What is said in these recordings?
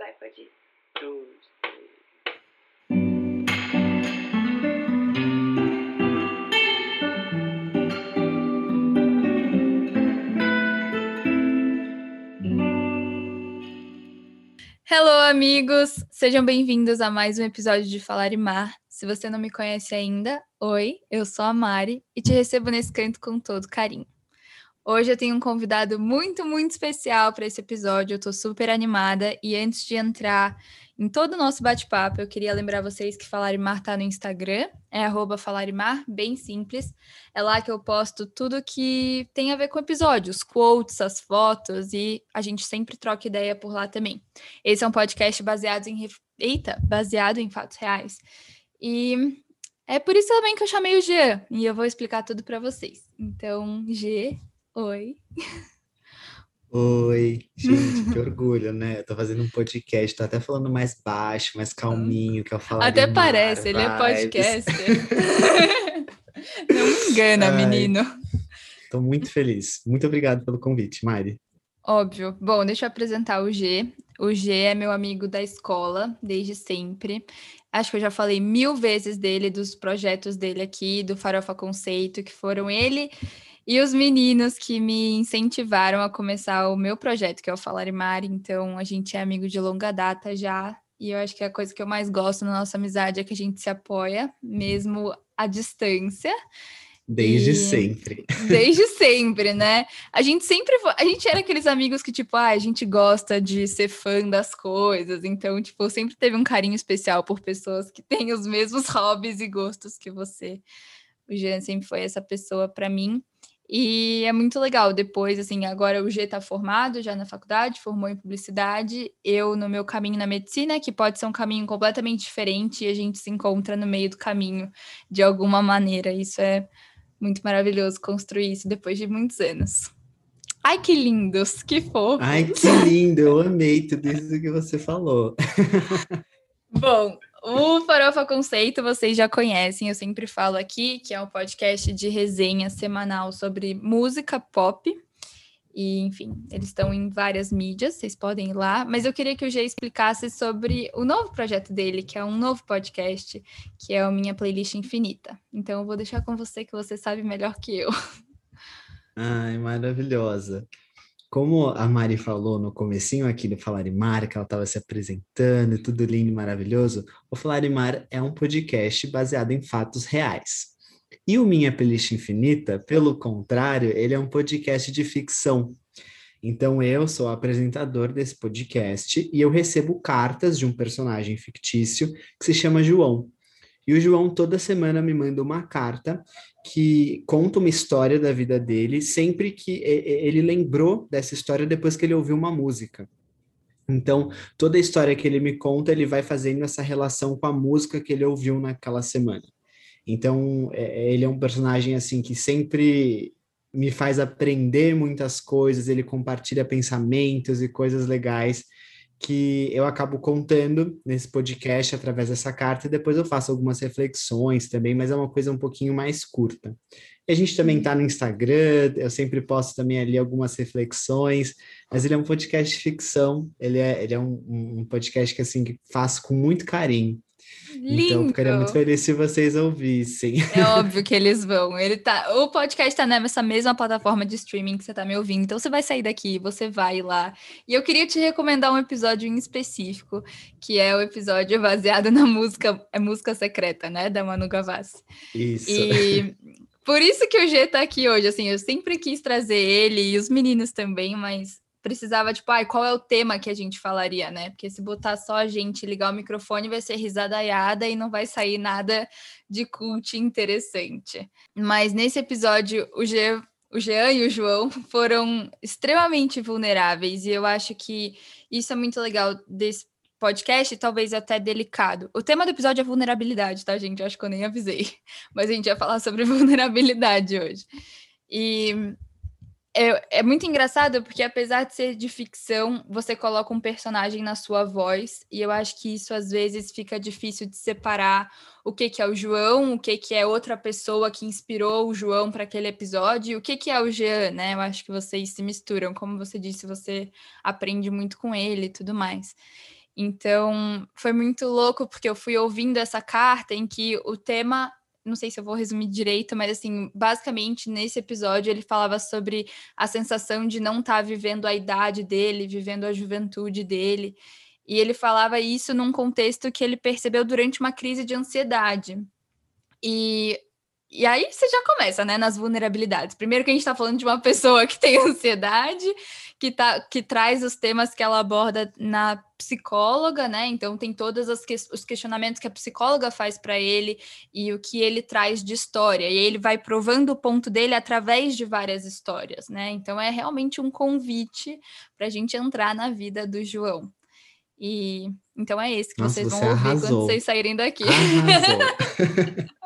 Vai, pode ir. Dois. Hello, amigos! Sejam bem-vindos a mais um episódio de Falar e Mar. Se você não me conhece ainda, oi, eu sou a Mari e te recebo nesse canto com todo carinho. Hoje eu tenho um convidado muito, muito especial para esse episódio. Eu estou super animada e antes de entrar em todo o nosso bate-papo, eu queria lembrar vocês que Falarimar tá no Instagram, é Falarimar, bem simples. É lá que eu posto tudo que tem a ver com episódios, quotes, as fotos, e a gente sempre troca ideia por lá também. Esse é um podcast baseado em. Eita, baseado em fatos reais. E é por isso também que eu chamei o G, e eu vou explicar tudo para vocês. Então, G, oi. Oi, gente, que orgulho, né? Eu tô fazendo um podcast, tô até falando mais baixo, mais calminho, que eu falo. Até parece, ele é podcaster. Não me engana, Ai, menino. Tô muito feliz. Muito obrigado pelo convite, Mari. Óbvio. Bom, deixa eu apresentar o G. O G é meu amigo da escola, desde sempre. Acho que eu já falei mil vezes dele, dos projetos dele aqui, do Farofa Conceito, que foram ele e os meninos que me incentivaram a começar o meu projeto, que é o Falarimar. Então, a gente é amigo de longa data já. E eu acho que a coisa que eu mais gosto na nossa amizade é que a gente se apoia, mesmo à distância. Desde e... sempre. Desde sempre, né? A gente sempre. A gente era aqueles amigos que, tipo, ah, a gente gosta de ser fã das coisas. Então, tipo, sempre teve um carinho especial por pessoas que têm os mesmos hobbies e gostos que você. O Jean sempre foi essa pessoa para mim. E é muito legal. Depois, assim, agora o G está formado já na faculdade, formou em publicidade. Eu no meu caminho na medicina, que pode ser um caminho completamente diferente, e a gente se encontra no meio do caminho de alguma maneira. Isso é muito maravilhoso construir isso depois de muitos anos. Ai, que lindos, que fofo. Ai, que lindo, eu amei tudo isso que você falou. Bom, o Farofa Conceito vocês já conhecem, eu sempre falo aqui, que é um podcast de resenha semanal sobre música pop. E, enfim, eles estão em várias mídias, vocês podem ir lá. Mas eu queria que o G explicasse sobre o novo projeto dele, que é um novo podcast, que é o Minha Playlist Infinita. Então, eu vou deixar com você, que você sabe melhor que eu. Ai, maravilhosa. Como a Mari falou no comecinho aqui do Falarimar, que ela estava se apresentando, tudo lindo e maravilhoso, o Falarimar é um podcast baseado em fatos reais. E o Minha Playlist Infinita, pelo contrário, ele é um podcast de ficção. Então eu sou apresentador desse podcast e eu recebo cartas de um personagem fictício que se chama João. E o João toda semana me manda uma carta que conta uma história da vida dele, sempre que ele lembrou dessa história depois que ele ouviu uma música. Então, toda a história que ele me conta, ele vai fazendo essa relação com a música que ele ouviu naquela semana. Então, é, ele é um personagem assim que sempre me faz aprender muitas coisas, ele compartilha pensamentos e coisas legais que eu acabo contando nesse podcast através dessa carta e depois eu faço algumas reflexões também, mas é uma coisa um pouquinho mais curta. E a gente também está no Instagram, eu sempre posto também ali algumas reflexões, mas ele é um podcast de ficção, ele é, ele é um, um podcast que assim que faço com muito carinho. Lindo. Então, eu ficaria muito feliz se vocês ouvissem. É óbvio que eles vão. Ele tá, o podcast tá nessa mesma plataforma de streaming que você tá me ouvindo. Então, você vai sair daqui, você vai lá. E eu queria te recomendar um episódio em específico, que é o episódio baseado na música, é música secreta, né, da Manu Gavassi. Isso. E por isso que o G tá aqui hoje, assim, eu sempre quis trazer ele e os meninos também, mas precisava, tipo, ai, qual é o tema que a gente falaria, né? Porque se botar só a gente ligar o microfone, vai ser risadaiada e não vai sair nada de cult interessante. Mas nesse episódio, o, Ge o Jean e o João foram extremamente vulneráveis, e eu acho que isso é muito legal desse podcast, talvez até delicado. O tema do episódio é vulnerabilidade, tá, gente? Eu acho que eu nem avisei. Mas a gente vai falar sobre vulnerabilidade hoje. E é, é muito engraçado porque, apesar de ser de ficção, você coloca um personagem na sua voz, e eu acho que isso às vezes fica difícil de separar o que, que é o João, o que, que é outra pessoa que inspirou o João para aquele episódio, e o que, que é o Jean, né? Eu acho que vocês se misturam. Como você disse, você aprende muito com ele e tudo mais. Então, foi muito louco porque eu fui ouvindo essa carta em que o tema não sei se eu vou resumir direito, mas assim, basicamente nesse episódio ele falava sobre a sensação de não estar tá vivendo a idade dele, vivendo a juventude dele. E ele falava isso num contexto que ele percebeu durante uma crise de ansiedade. E e aí você já começa, né, nas vulnerabilidades. Primeiro que a gente está falando de uma pessoa que tem ansiedade, que, tá, que traz os temas que ela aborda na psicóloga, né? Então tem todos que, os questionamentos que a psicóloga faz para ele e o que ele traz de história. E ele vai provando o ponto dele através de várias histórias, né? Então é realmente um convite para a gente entrar na vida do João. E então é esse que Nossa, vocês você vão ouvir arrasou. quando vocês saírem daqui.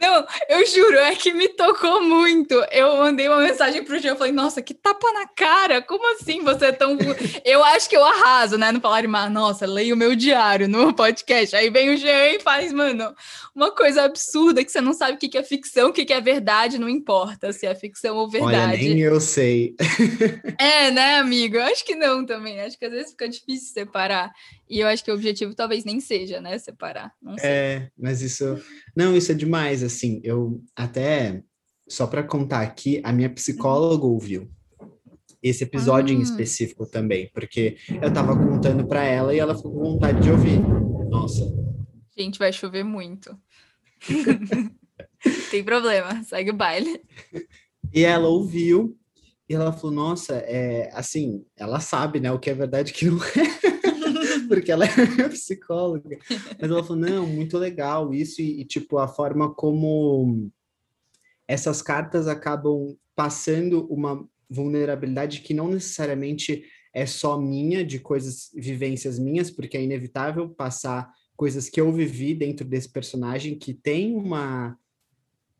Não, eu juro, é que me tocou muito. Eu mandei uma mensagem pro Jean, eu falei, nossa, que tapa na cara, como assim você é tão... eu acho que eu arraso, né, no falar Mar, nossa, leio o meu diário no podcast, aí vem o Jean e faz, mano, uma coisa absurda que você não sabe o que é ficção, o que é verdade, não importa se é ficção ou verdade. Olha, nem eu sei. é, né, amigo? Eu acho que não também, acho que às vezes fica difícil separar. E eu acho que o objetivo talvez nem seja, né, separar. É, mas isso. Não, isso é demais. Assim, eu até. Só para contar aqui, a minha psicóloga ouviu esse episódio em específico também, porque eu tava contando para ela e ela ficou com vontade de ouvir. Nossa. Gente, vai chover muito. Tem problema, segue o baile. E ela ouviu e ela falou: Nossa, é assim, ela sabe, né, o que é verdade que não é. Porque ela é psicóloga. Mas ela falou: não, muito legal isso, e, e, tipo, a forma como essas cartas acabam passando uma vulnerabilidade que não necessariamente é só minha, de coisas, vivências minhas, porque é inevitável passar coisas que eu vivi dentro desse personagem que tem uma.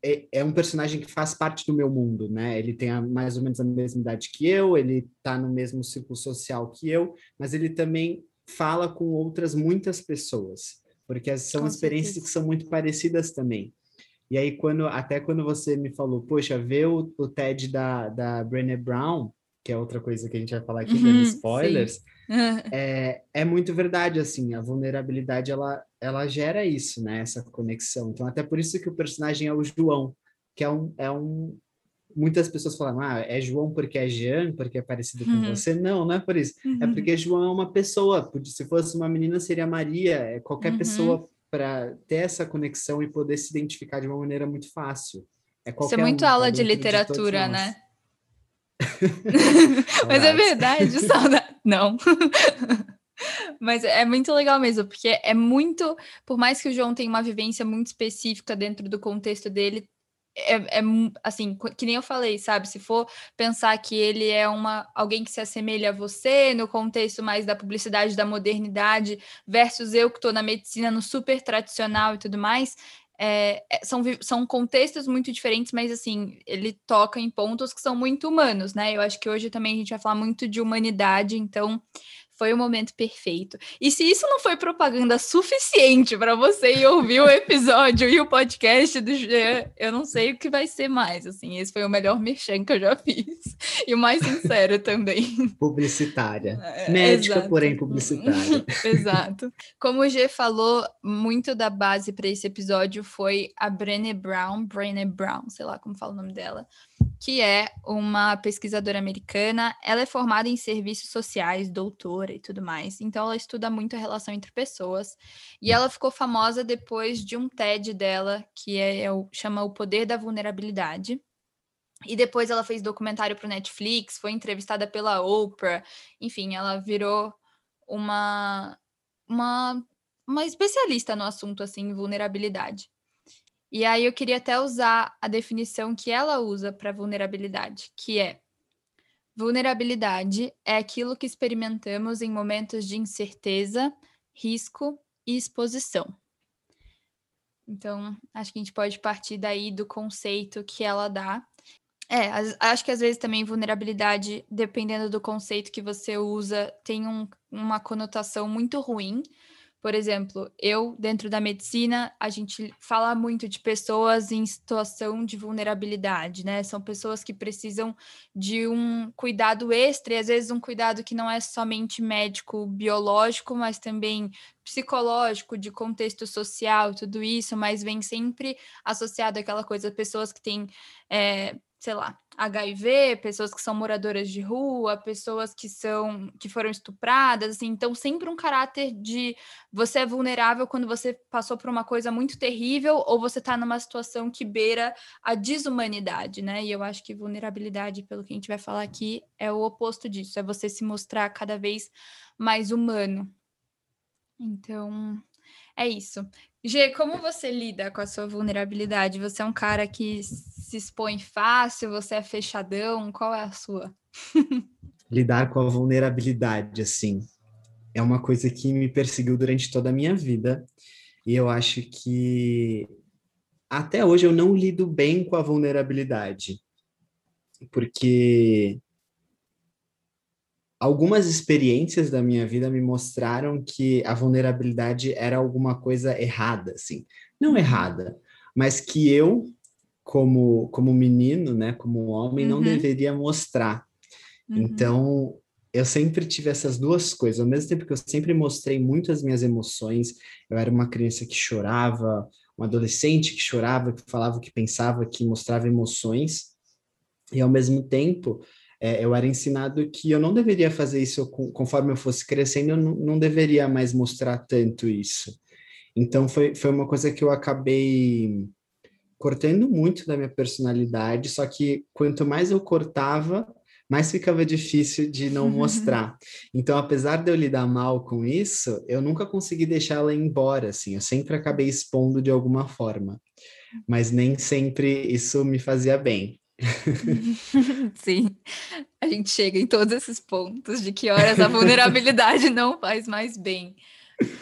É, é um personagem que faz parte do meu mundo, né? Ele tem a, mais ou menos a mesma idade que eu, ele tá no mesmo círculo social que eu, mas ele também fala com outras muitas pessoas, porque são com experiências certeza. que são muito parecidas também. E aí, quando até quando você me falou, poxa, vê o, o TED da, da Brené Brown, que é outra coisa que a gente vai falar aqui, uhum, dando spoilers, é, é muito verdade, assim, a vulnerabilidade, ela, ela gera isso, né, essa conexão. Então, até por isso que o personagem é o João, que é um, é um, muitas pessoas falam, ah, é João porque é Jean, porque é parecido com uhum. você. Não, não é por isso. É uhum. É porque João é uma pessoa. Se fosse uma menina, seria Maria. É qualquer uhum. pessoa para ter essa conexão e poder se identificar de uma maneira muito fácil. É Isso é muito um, aula de literatura, de né? Mas é verdade, saudade. Não. Mas é muito legal mesmo, porque é muito. Por mais que o João tenha uma vivência muito específica dentro do contexto dele, é, é, assim, que nem eu falei, sabe? Se for pensar que ele é uma alguém que se assemelha a você no contexto mais da publicidade da modernidade versus eu que estou na medicina no super tradicional e tudo mais, é, é são, são contextos muito diferentes, mas assim, ele toca em pontos que são muito humanos, né? Eu acho que hoje também a gente vai falar muito de humanidade, então foi o momento perfeito. E se isso não foi propaganda suficiente para você ir ouvir o episódio e o podcast do Jean, eu não sei o que vai ser mais. Assim, esse foi o melhor merchan que eu já fiz. E o mais sincero também. Publicitária. É, Médica, Exato. porém publicitária. Exato. Como o G falou, muito da base para esse episódio foi a Brené Brown, Brené Brown, sei lá como fala o nome dela que é uma pesquisadora americana. Ela é formada em serviços sociais, doutora e tudo mais. Então, ela estuda muito a relação entre pessoas. E ela ficou famosa depois de um TED dela, que é, é o, chama O Poder da Vulnerabilidade. E depois ela fez documentário para o Netflix, foi entrevistada pela Oprah. Enfim, ela virou uma, uma, uma especialista no assunto, assim, vulnerabilidade. E aí eu queria até usar a definição que ela usa para vulnerabilidade, que é vulnerabilidade é aquilo que experimentamos em momentos de incerteza, risco e exposição. Então, acho que a gente pode partir daí do conceito que ela dá. É, acho que às vezes também vulnerabilidade, dependendo do conceito que você usa, tem um, uma conotação muito ruim, Por exemplo, eu, dentro da medicina, a gente fala muito de pessoas em situação de vulnerabilidade, né? São pessoas que precisam de um cuidado extra, e às vezes um cuidado que não é somente médico, biológico, mas também psicológico, de contexto social, tudo isso, mas vem sempre associado àquela coisa, pessoas que têm. É, sei lá, HIV, pessoas que são moradoras de rua, pessoas que são que foram estupradas, assim, então sempre um caráter de você é vulnerável quando você passou por uma coisa muito terrível ou você está numa situação que beira a desumanidade, né? E eu acho que vulnerabilidade, pelo que a gente vai falar aqui, é o oposto disso, é você se mostrar cada vez mais humano. Então, é isso. G, como você lida com a sua vulnerabilidade? Você é um cara que se expõe fácil, você é fechadão, qual é a sua? Lidar com a vulnerabilidade, assim, é uma coisa que me perseguiu durante toda a minha vida. E eu acho que até hoje eu não lido bem com a vulnerabilidade. Porque algumas experiências da minha vida me mostraram que a vulnerabilidade era alguma coisa errada, assim. Não uhum. errada, mas que eu, como, como menino, né, como homem, uhum. não deveria mostrar. Uhum. Então, eu sempre tive essas duas coisas. Ao mesmo tempo que eu sempre mostrei muito as minhas emoções, eu era uma criança que chorava, um adolescente que chorava, que falava o que pensava, que mostrava emoções. E ao mesmo tempo, é, eu era ensinado que eu não deveria fazer isso conforme eu fosse crescendo, eu não, não deveria mais mostrar tanto isso. Então foi, foi uma coisa que eu acabei cortando muito da minha personalidade, só que quanto mais eu cortava, mais ficava difícil de não mostrar. Então, apesar de eu lidar mal com isso, eu nunca consegui deixar ela embora, assim, eu sempre acabei expondo de alguma forma, mas nem sempre isso me fazia bem. Sim, a gente chega em todos esses pontos de que horas a vulnerabilidade não faz mais bem.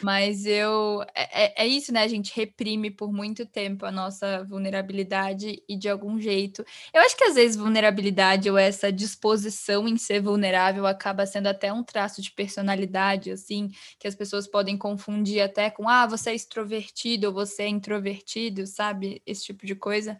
Mas eu. É, é, é, isso, né? A gente reprime por muito tempo a nossa vulnerabilidade e de algum jeito. Eu acho que às vezes vulnerabilidade ou essa disposição em ser vulnerável acaba sendo até um traço de personalidade, assim, que as pessoas podem confundir até com, ah, você é extrovertido ou você é introvertido, sabe? Esse tipo de coisa.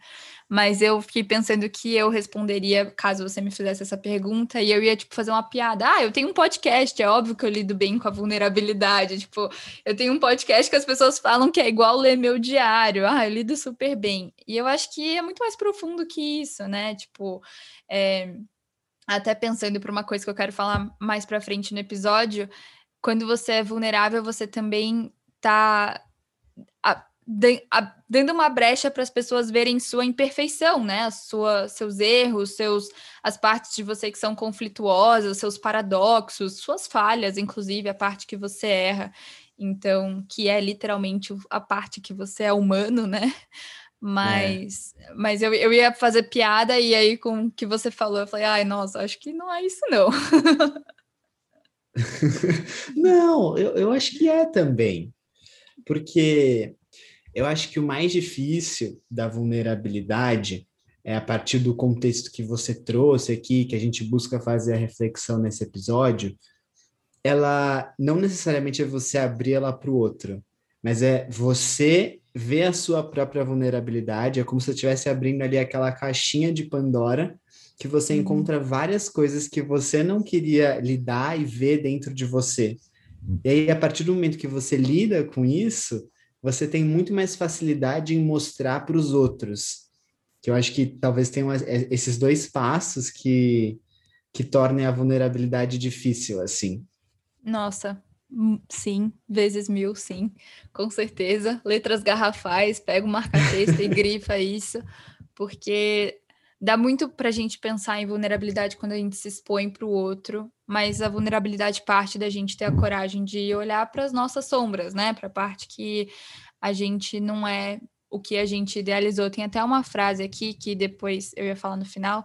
Mas eu fiquei pensando que eu responderia caso você me fizesse essa pergunta e eu ia, tipo, fazer uma piada. Ah, eu tenho um podcast, é óbvio que eu lido bem com a vulnerabilidade. Tipo, eu tenho um podcast que as pessoas falam que é igual ler meu diário. Ah, eu lido super bem. E eu acho que é muito mais profundo que isso, né? Tipo, é... até pensando para uma coisa que eu quero falar mais para frente no episódio, quando você é vulnerável, você também tá dando uma brecha para as pessoas verem sua imperfeição, né? A sua, seus erros, seus, as partes de você que são conflituosas, seus paradoxos, suas falhas, inclusive a parte que você erra. Então, que é literalmente a parte que você é humano, né? Mas, é. mas eu, eu ia fazer piada e aí com o que você falou, eu falei, ai, nossa, acho que não é isso, não. não, eu, eu acho que é também. Porque eu acho que o mais difícil da vulnerabilidade é a partir do contexto que você trouxe aqui, que a gente busca fazer a reflexão nesse episódio, ela não necessariamente é você abrir ela para o outro, mas é você ver a sua própria vulnerabilidade, é como se você estivesse abrindo ali aquela caixinha de Pandora, que você uhum. encontra várias coisas que você não queria lidar e ver dentro de você. E aí, a partir do momento que você lida com isso, você tem muito mais facilidade em mostrar para os outros. Que eu acho que talvez tenham é, esses dois passos que, que tornem a vulnerabilidade difícil, assim. Nossa, hum, sim, vezes mil, sim, com certeza. Letras garrafais, pega o marca-texto e grifa isso, porque dá muito para a gente pensar em vulnerabilidade quando a gente se expõe para o outro, mas a vulnerabilidade parte da gente ter a coragem de olhar para as nossas sombras, né? Para a parte que a gente não é o que a gente idealizou. Tem até uma frase aqui que depois eu ia falar no final,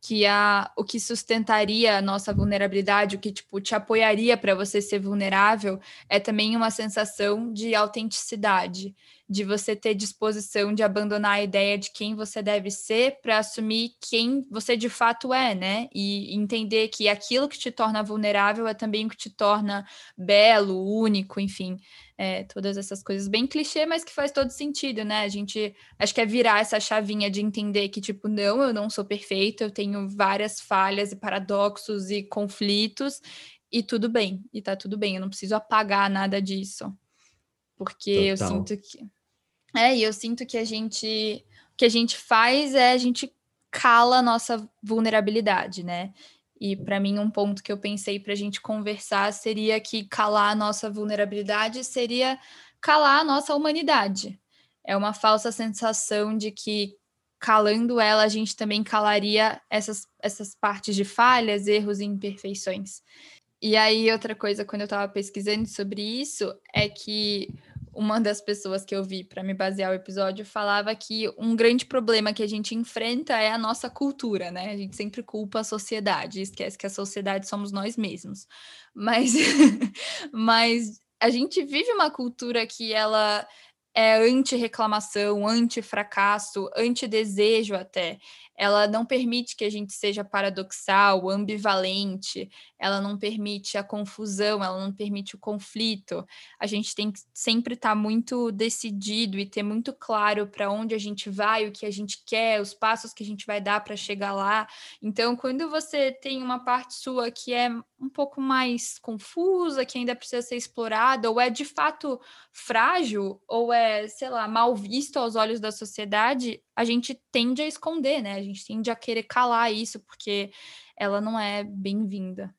que a, o que sustentaria a nossa vulnerabilidade, o que tipo te apoiaria para você ser vulnerável, é também uma sensação de autenticidade, de você ter disposição de abandonar a ideia de quem você deve ser para assumir quem você de fato é, né? E entender que aquilo que te torna vulnerável é também o que te torna belo, único, enfim. é, todas essas coisas bem clichê, mas que faz todo sentido, né? A gente acho que é virar essa chavinha de entender que, tipo, não, eu não sou perfeito, eu tenho várias falhas e paradoxos e conflitos, e tudo bem, e tá tudo bem, eu não preciso apagar nada disso. Porque Total. eu sinto que. É, e eu sinto que a gente. O que a gente faz é a gente cala a nossa vulnerabilidade, né? E para mim, um ponto que eu pensei para a gente conversar seria que calar a nossa vulnerabilidade seria calar a nossa humanidade. É uma falsa sensação de que calando ela, a gente também calaria essas, essas partes de falhas, erros e imperfeições. E aí, outra coisa, quando eu estava pesquisando sobre isso, é que uma das pessoas que eu vi para me basear o episódio falava que um grande problema que a gente enfrenta é a nossa cultura, né? A gente sempre culpa a sociedade, esquece que a sociedade somos nós mesmos. Mas, mas a gente vive uma cultura que ela é anti-reclamação, anti-fracasso, anti-desejo até ela não permite que a gente seja paradoxal, ambivalente, ela não permite a confusão, ela não permite o conflito. A gente tem que sempre estar tá muito decidido e ter muito claro para onde a gente vai, o que a gente quer, os passos que a gente vai dar para chegar lá. Então, quando você tem uma parte sua que é um pouco mais confusa, que ainda precisa ser explorada, ou é de fato frágil, ou é, sei lá, mal visto aos olhos da sociedade, a gente tende a esconder, né? A gente tende a querer calar isso, porque ela não é bem-vinda.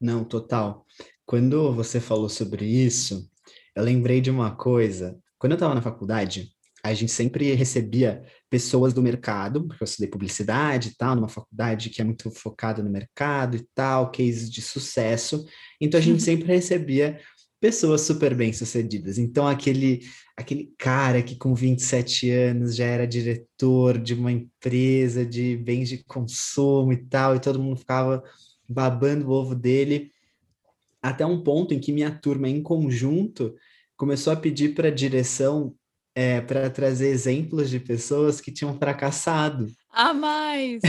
Não, total. Quando você falou sobre isso, eu lembrei de uma coisa. Quando eu estava na faculdade, a gente sempre recebia pessoas do mercado, porque eu estudei publicidade e tal, numa faculdade que é muito focada no mercado e tal, cases de sucesso. Então a gente sempre recebia pessoas super bem-sucedidas. Então, aquele, aquele cara que com 27 anos já era diretor de uma empresa de bens de consumo e tal, e todo mundo ficava babando o ovo dele, até um ponto em que minha turma, em conjunto, começou a pedir para a direção é, para trazer exemplos de pessoas que tinham fracassado. A mais!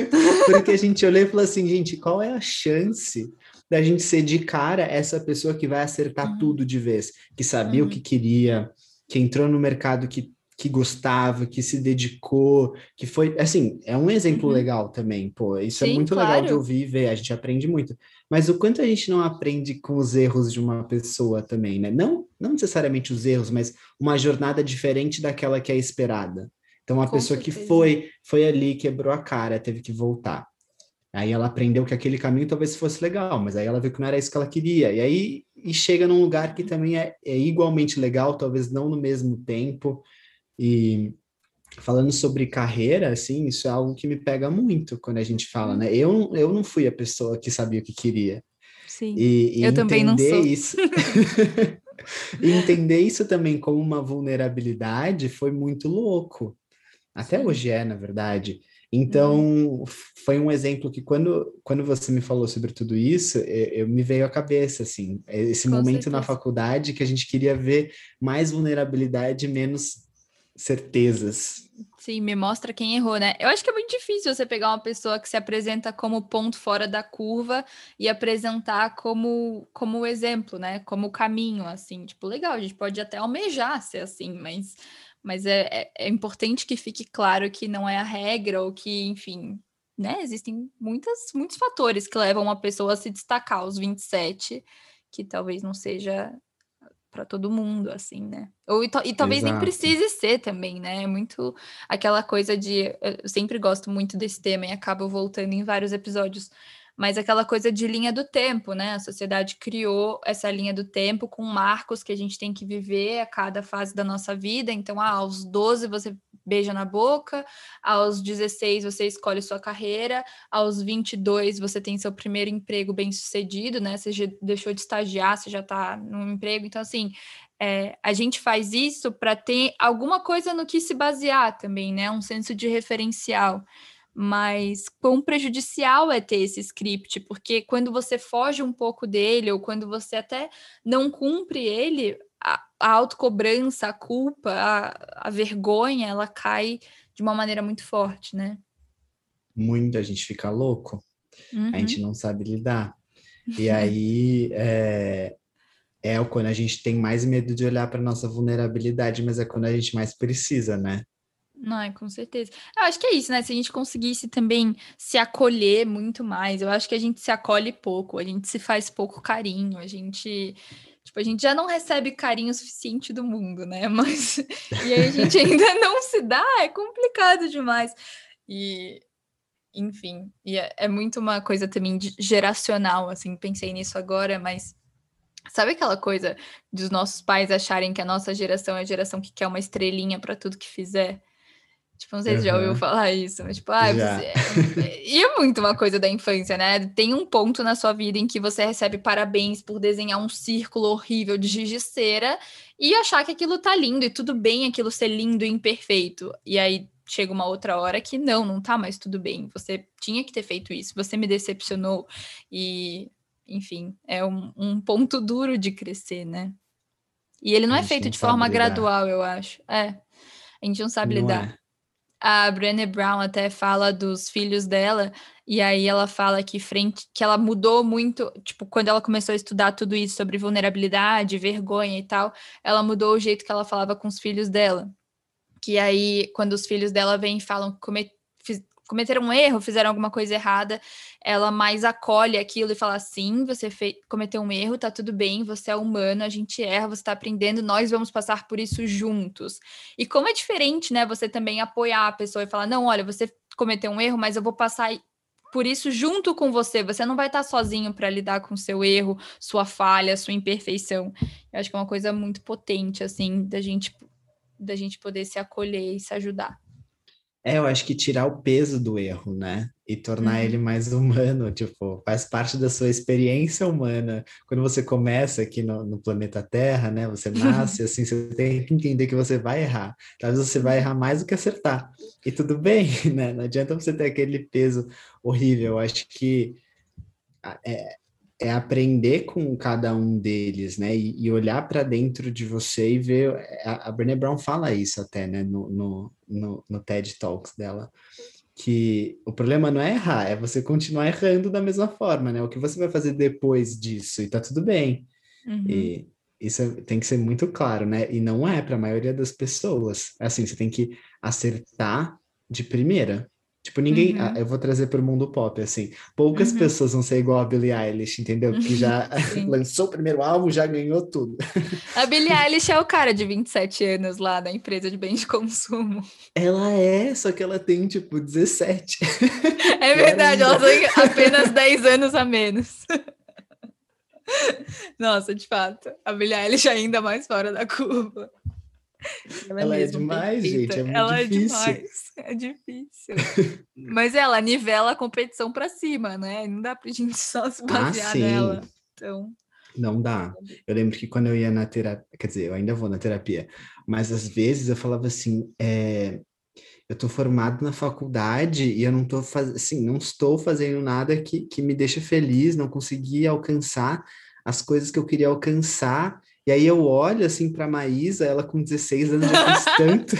Porque a gente olhou e falou assim, gente, qual é a chance da gente ser de cara essa pessoa que vai acertar uhum. tudo de vez, que sabia uhum. o que queria, que entrou no mercado que, que gostava, que se dedicou, que foi, assim, é um exemplo uhum. legal também, pô, isso é Sim, é muito claro. legal de ouvir e ver, a gente aprende muito. Mas o quanto a gente não aprende com os erros de uma pessoa também, né? Não, não necessariamente os erros, mas uma jornada diferente daquela que é esperada. Então, com pessoa certeza. que foi, foi ali, quebrou a cara, teve que voltar. Aí ela aprendeu que aquele caminho talvez fosse legal, mas aí ela viu que não era isso que ela queria. E aí e chega num lugar que também é, é igualmente legal, talvez não no mesmo tempo. E falando sobre carreira, assim, isso é algo que me pega muito quando a gente fala, né? Eu, eu não fui a pessoa que sabia o que queria. Sim. E, e eu também não sou. Isso... e entender isso também como uma vulnerabilidade foi muito louco. Até hoje é, na verdade. Então, uhum. foi um exemplo que quando, quando você me falou sobre tudo isso, eu, eu me veio à cabeça, assim, esse Com momento certeza. na faculdade que a gente queria ver mais vulnerabilidade, menos certezas. Sim, me mostra quem errou, né? Eu acho que é muito difícil você pegar uma pessoa que se apresenta como ponto fora da curva e apresentar como como exemplo, né? Como caminho, assim. Tipo, legal, a gente pode até almejar ser assim, mas mas é, é, é, importante que fique claro que não é a regra ou que, enfim, né? Existem muitas, muitos fatores que levam uma pessoa a se destacar aos 27, que talvez não seja para todo mundo, assim, né? Ou, e, e talvez Exato. nem precise ser também, né? É muito aquela coisa de. Eu sempre gosto muito desse tema e acabo voltando em vários episódios mas aquela coisa de linha do tempo, né? A sociedade criou essa linha do tempo com marcos que a gente tem que viver a cada fase da nossa vida. Então, ah, aos 12 você beija na boca, aos 16 você escolhe sua carreira, aos 22 você tem seu primeiro emprego bem sucedido, né? Você já deixou de estagiar, você já está no emprego. Então, assim, é, a gente faz isso para ter alguma coisa no que se basear também, né? Um senso de referencial mas quão prejudicial é ter esse script, porque quando você foge um pouco dele, ou quando você até não cumpre ele, a, a autocobrança, a culpa, a, a vergonha, ela cai de uma maneira muito forte, né? Muita gente fica louco, uhum. a gente uhum. não sabe lidar. E aí, é, é quando a gente tem mais medo de olhar para nossa vulnerabilidade, mas é quando a gente mais precisa, né? Não, é, com certeza. Eu acho que é isso, né? Se a gente conseguisse também se acolher muito mais, eu acho que a gente se acolhe pouco, a gente se faz pouco carinho, a gente. Tipo, a gente já não recebe carinho suficiente do mundo, né? Mas. E aí a gente ainda não se dá, é complicado demais. E. Enfim, e é, é muito uma coisa também geracional, assim, pensei nisso agora, mas Sabe aquela coisa dos nossos pais acharem que a nossa geração é a geração que quer uma estrelinha para tudo que fizer? Tipo, não sei se uhum. já ouviu falar isso, mas tipo, ah, você... e é muito uma coisa da infância, né? Tem um ponto na sua vida em que você recebe parabéns por desenhar um círculo horrível de giz de cera e achar que aquilo tá lindo e tudo bem aquilo ser lindo e imperfeito. E aí chega uma outra hora que não, não tá mais tudo bem. Você tinha que ter feito isso, você me decepcionou e enfim, é um, um ponto duro de crescer, né? E ele não é feito de forma lidar. gradual, eu acho. É. A gente não sabe não lidar. É. A Brené Brown até fala dos filhos dela, e aí ela fala que frente que ela mudou muito, tipo, quando ela começou a estudar tudo isso sobre vulnerabilidade, vergonha e tal, ela mudou o jeito que ela falava com os filhos dela. Que aí, quando os filhos dela vêm e falam que cometeram um erro, fizeram alguma coisa errada, ela mais acolhe aquilo e fala assim: você cometeu um erro, tá tudo bem, você é humano, a gente erra, você tá aprendendo, nós vamos passar por isso juntos. E como é diferente, né, você também apoiar a pessoa e falar: não, olha, você cometeu um erro, mas eu vou passar por isso junto com você. Você não vai estar sozinho para lidar com seu erro, sua falha, sua imperfeição. Eu acho que é uma coisa muito potente, assim, da gente, da gente poder se acolher e se ajudar. É, eu acho que tirar o peso do erro, né? E tornar uhum. ele mais humano, tipo, faz parte da sua experiência humana. Quando você começa aqui no, no planeta Terra, né? Você nasce, assim, você tem que entender que você vai errar. Talvez você vai errar mais do que acertar. E tudo bem, né? Não adianta você ter aquele peso horrível. Eu acho que é, é aprender com cada um deles, né? E, e olhar para dentro de você e ver. A, a Brené Brown fala isso até, né? No, no, no, no, TED Talks dela. Que o problema não é errar, é você continuar errando da mesma forma, né? O que você vai fazer depois disso? E tá tudo bem. Uhum. E isso é, tem que ser muito claro, né? E não é para a maioria das pessoas. Assim, você tem que acertar de primeira. Tipo, ninguém. Uhum. Ah, eu vou trazer para o mundo pop, assim. Poucas uhum. pessoas vão ser igual a Billie Eilish, entendeu? Que já lançou o primeiro álbum, já ganhou tudo. A Billie Eilish é o cara de 27 anos lá da empresa de bens de consumo. Ela é, só que ela tem, tipo, 17. É verdade, ela tem apenas 10 anos a menos. Nossa, de fato. A Billie Eilish é ainda mais fora da curva. Ela, ela é, é demais, gente. É muito ela é difícil. é demais. É difícil. Mas ela nivela a competição para cima, né? Não dá pra gente só se ah, basear ah, nela. Então. Não dá. Eu lembro que quando eu ia na terapia, quer dizer, eu ainda vou na terapia, mas às vezes eu falava assim, é, eu tô formado na faculdade e eu não tô fazendo, assim, não estou fazendo nada que, que me deixa feliz, não consegui alcançar as coisas que eu queria alcançar e aí eu olho assim para Maísa, ela com 16 anos já fez tanto.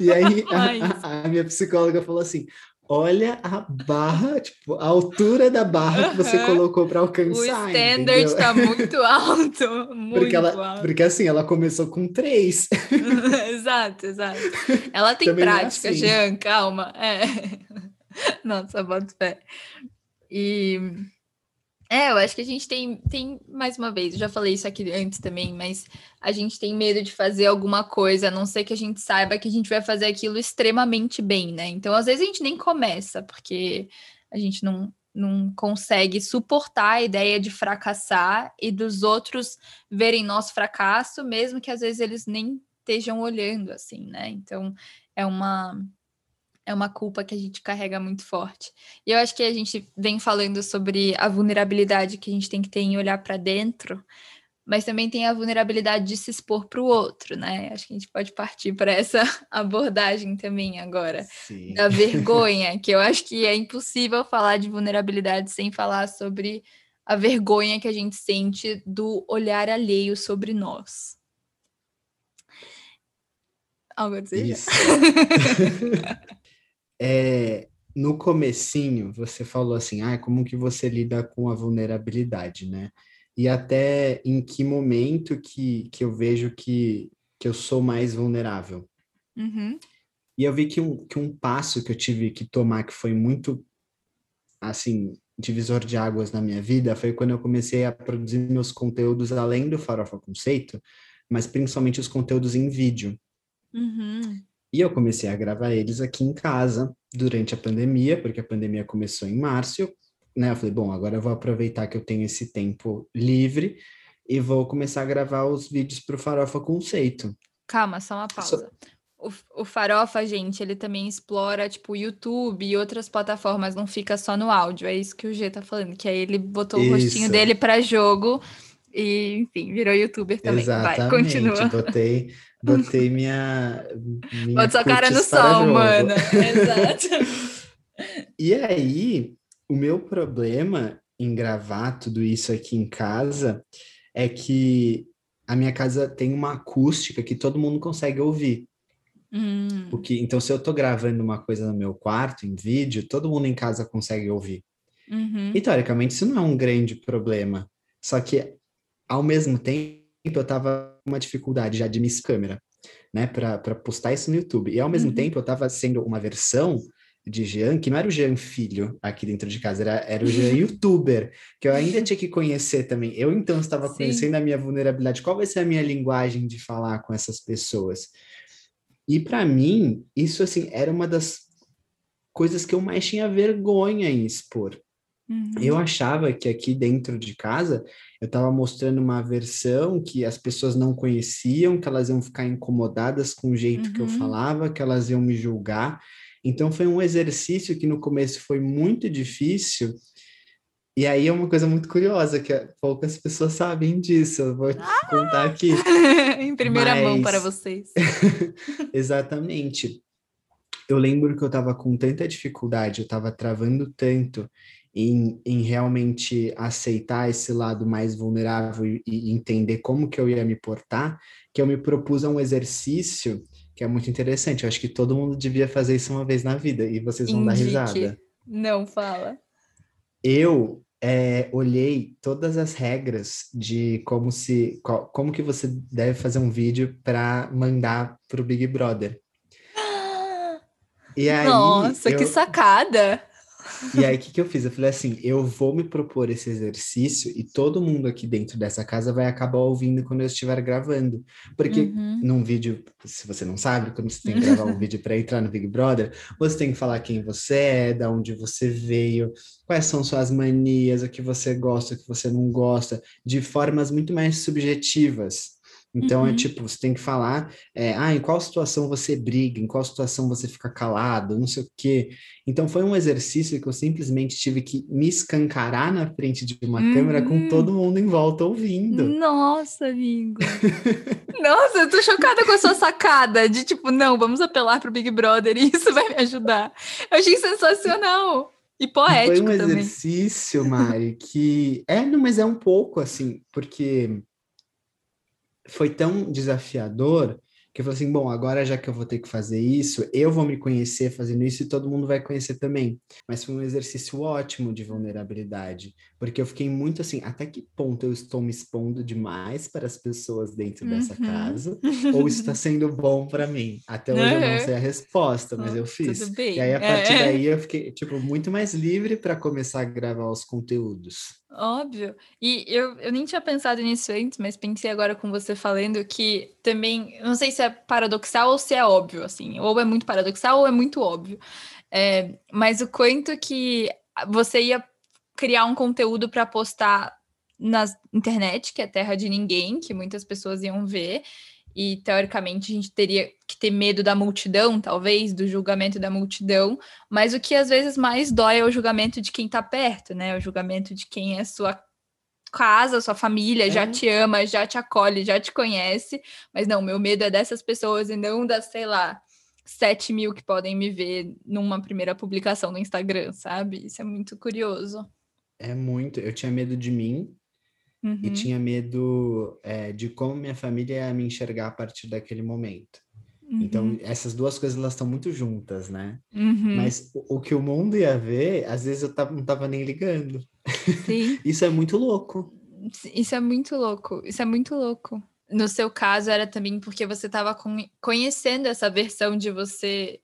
e aí a, a, minha psicóloga falou assim: olha a barra, tipo, a altura da barra que você colocou para alcançar. O standard está muito alto, muito porque ela, alto. Porque assim, ela começou com três. exato, exato. Ela tem Também é prática, é assim. Jean, calma. É. Nossa, boto fé. E é, eu acho que a gente tem, tem, mais uma vez, eu já falei isso aqui antes também, mas a gente tem medo de fazer alguma coisa, a não ser que a gente saiba que a gente vai fazer aquilo extremamente bem, né? Então, às vezes, a gente nem começa, porque a gente não, não consegue suportar a ideia de fracassar e dos outros verem nosso fracasso, mesmo que às vezes eles nem estejam olhando assim, né? Então, é uma é uma culpa que a gente carrega muito forte. E eu acho que a gente vem falando sobre a vulnerabilidade que a gente tem que ter em olhar para dentro, mas também tem a vulnerabilidade de se expor para o outro, né? Acho que a gente pode partir para essa abordagem também agora, Sim. da vergonha, que eu acho que é impossível falar de vulnerabilidade sem falar sobre a vergonha que a gente sente do olhar alheio sobre nós. Algo a dizer? Isso. É, no comecinho, você falou assim, ah, como que você lida com a vulnerabilidade, né? e até em que momento que, que eu vejo que, que eu sou mais vulnerável. Uhum. E eu vi que um, que um passo que eu tive que tomar, que foi muito, assim, divisor de águas na minha vida, foi quando eu comecei a produzir meus conteúdos além do Farofa Conceito, mas principalmente os conteúdos em vídeo. Uhum. E eu comecei a gravar eles aqui em casa durante a pandemia, porque a pandemia começou em março. Né? Eu falei, bom, agora eu vou aproveitar que eu tenho esse tempo livre e vou começar a gravar os vídeos para o Farofa Conceito. Calma, só uma pausa. O, o Farofa, gente, ele também explora, tipo, o YouTube e outras plataformas, não fica só no áudio. É isso que o G tá falando, que aí ele botou o rostinho Isso. dele para jogo e, enfim, virou youtuber também. Vai, Exatamente, continua. botei, botei minha, minha Bota sua cara no sol, jogo. mano. Exato. E aí, o meu problema em gravar tudo isso aqui em casa é que a minha casa tem uma acústica que todo mundo consegue ouvir. Hum, O que, então, se eu tô gravando uma coisa no meu quarto, em vídeo, todo mundo em casa consegue ouvir. uhum. E teoricamente isso não é um grande problema. Só que, ao mesmo tempo, eu tava com uma dificuldade já de miss câmera, né, para postar isso no YouTube. E ao mesmo Uhum. tempo eu tava sendo uma versão de Jean, que não era o Jean filho aqui dentro de casa, era, era o Jean youtuber, que eu ainda tinha que conhecer também. Eu então estava Sim. conhecendo a minha vulnerabilidade. Qual vai ser a minha linguagem de falar com essas pessoas? E para mim, isso assim era uma das coisas que eu mais tinha vergonha em expor. Uhum. Eu achava que aqui dentro de casa eu estava mostrando uma versão que as pessoas não conheciam, que elas iam ficar incomodadas com o jeito que eu Uhum. falava, que elas iam me julgar. Então foi um exercício que no começo foi muito difícil. E aí é uma coisa muito curiosa, que poucas pessoas sabem disso. Eu vou te contar aqui. em primeira mão Mas- para vocês. Exatamente. Eu lembro que eu estava com tanta dificuldade, eu estava travando tanto em, em realmente aceitar esse lado mais vulnerável e, e entender como que eu ia me portar, que eu me propus a um exercício que é muito interessante. Eu acho que todo mundo devia fazer isso uma vez na vida e vocês vão dar Indique. risada. Não fala. Eu é, olhei todas as regras de como se, co- como que você deve fazer um vídeo para mandar para o Big Brother. E aí, Nossa, que eu- sacada! E aí, o que, que eu fiz? Eu falei assim: eu vou me propor esse exercício e todo mundo aqui dentro dessa casa vai acabar ouvindo quando eu estiver gravando. Porque Uhum. num vídeo, se você não sabe, quando você tem que gravar um vídeo para entrar no Big Brother, você tem que falar quem você é, da onde você veio, quais são suas manias, o que você gosta, o que você não gosta, de formas muito mais subjetivas. Então, é Uhum. tipo, você tem que falar, é, ah, em qual situação você briga, em qual situação você fica calado, não sei o quê. Então, foi um exercício que eu simplesmente tive que me escancarar na frente de uma câmera com Uhum. todo mundo em volta ouvindo. Nossa, amigo. Nossa, eu tô chocada com a sua sacada de tipo, não, vamos apelar pro Big Brother e isso vai me ajudar. Eu achei sensacional. E Foi poético um também. exercício, Mari, que é, não, mas é um pouco assim, porque foi tão desafiador que eu falei assim, bom, agora já que eu vou ter que fazer isso, eu vou me conhecer fazendo isso e todo mundo vai conhecer também. Mas foi um exercício ótimo de vulnerabilidade, porque eu fiquei muito assim, até que ponto eu estou me expondo demais para as pessoas dentro dessa Uhum. casa, ou isso está sendo bom para mim? Até hoje eu não Uhum. sei a resposta, mas eu Oh, fiz. Tudo bem. E aí, a partir É. daí, eu fiquei, tipo, muito mais livre para começar a gravar os conteúdos. Óbvio. E eu, eu nem tinha pensado nisso antes, mas pensei agora com você falando que também, não sei se é paradoxal ou se é óbvio, assim, ou é muito paradoxal ou é muito óbvio. É, mas o quanto que você ia criar um conteúdo para postar na internet, que é terra de ninguém, que muitas pessoas iam ver, e teoricamente a gente teria que ter medo da multidão, talvez, do julgamento da multidão, mas o que às vezes mais dói é o julgamento de quem tá perto, né? O julgamento de quem é sua casa, sua família, já É. te ama, já te acolhe, já te conhece. Mas não, meu medo é dessas pessoas e não das, sei lá, 7 mil que podem me ver numa primeira publicação no Instagram, sabe? Isso é muito curioso. É muito. Eu tinha medo de mim e Uhum. tinha medo é, de como minha família ia me enxergar a partir daquele momento. Então, Uhum. essas duas coisas elas estão muito juntas, né? Uhum. Mas o, o que o mundo ia ver, às vezes eu tava, não tava nem ligando. Sim. Isso é muito louco. Isso é muito louco. Isso é muito louco. No seu caso, era também porque você estava conhecendo essa versão de você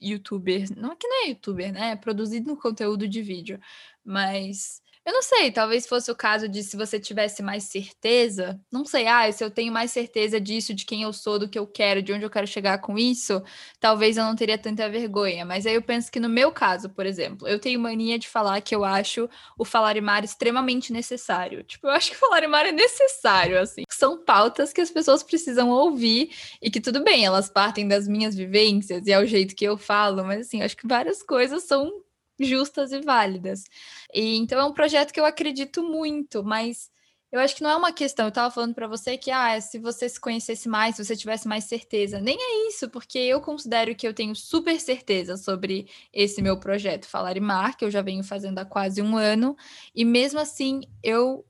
youtuber. Não é que não é youtuber, né? É produzindo conteúdo de vídeo. Mas eu não sei, talvez fosse o caso de se você tivesse mais certeza, não sei, ah, se eu tenho mais certeza disso, de quem eu sou, do que eu quero, de onde eu quero chegar com isso, talvez eu não teria tanta vergonha. Mas aí eu penso que no meu caso, por exemplo, eu tenho mania de falar que eu acho o Falarimar extremamente necessário. Tipo, eu acho que o Falarimar é necessário, assim. São pautas que as pessoas precisam ouvir e que tudo bem, elas partem das minhas vivências e é o jeito que eu falo, mas assim, acho que várias coisas são justas e válidas. E então é um projeto que eu acredito muito, mas eu acho que não é uma questão. Eu estava falando para você que ah, se você se conhecesse mais, se você tivesse mais certeza. Nem é isso, porque eu considero que eu tenho super certeza sobre esse meu projeto Falar e Mar, que eu já venho fazendo há quase um ano, e mesmo assim eu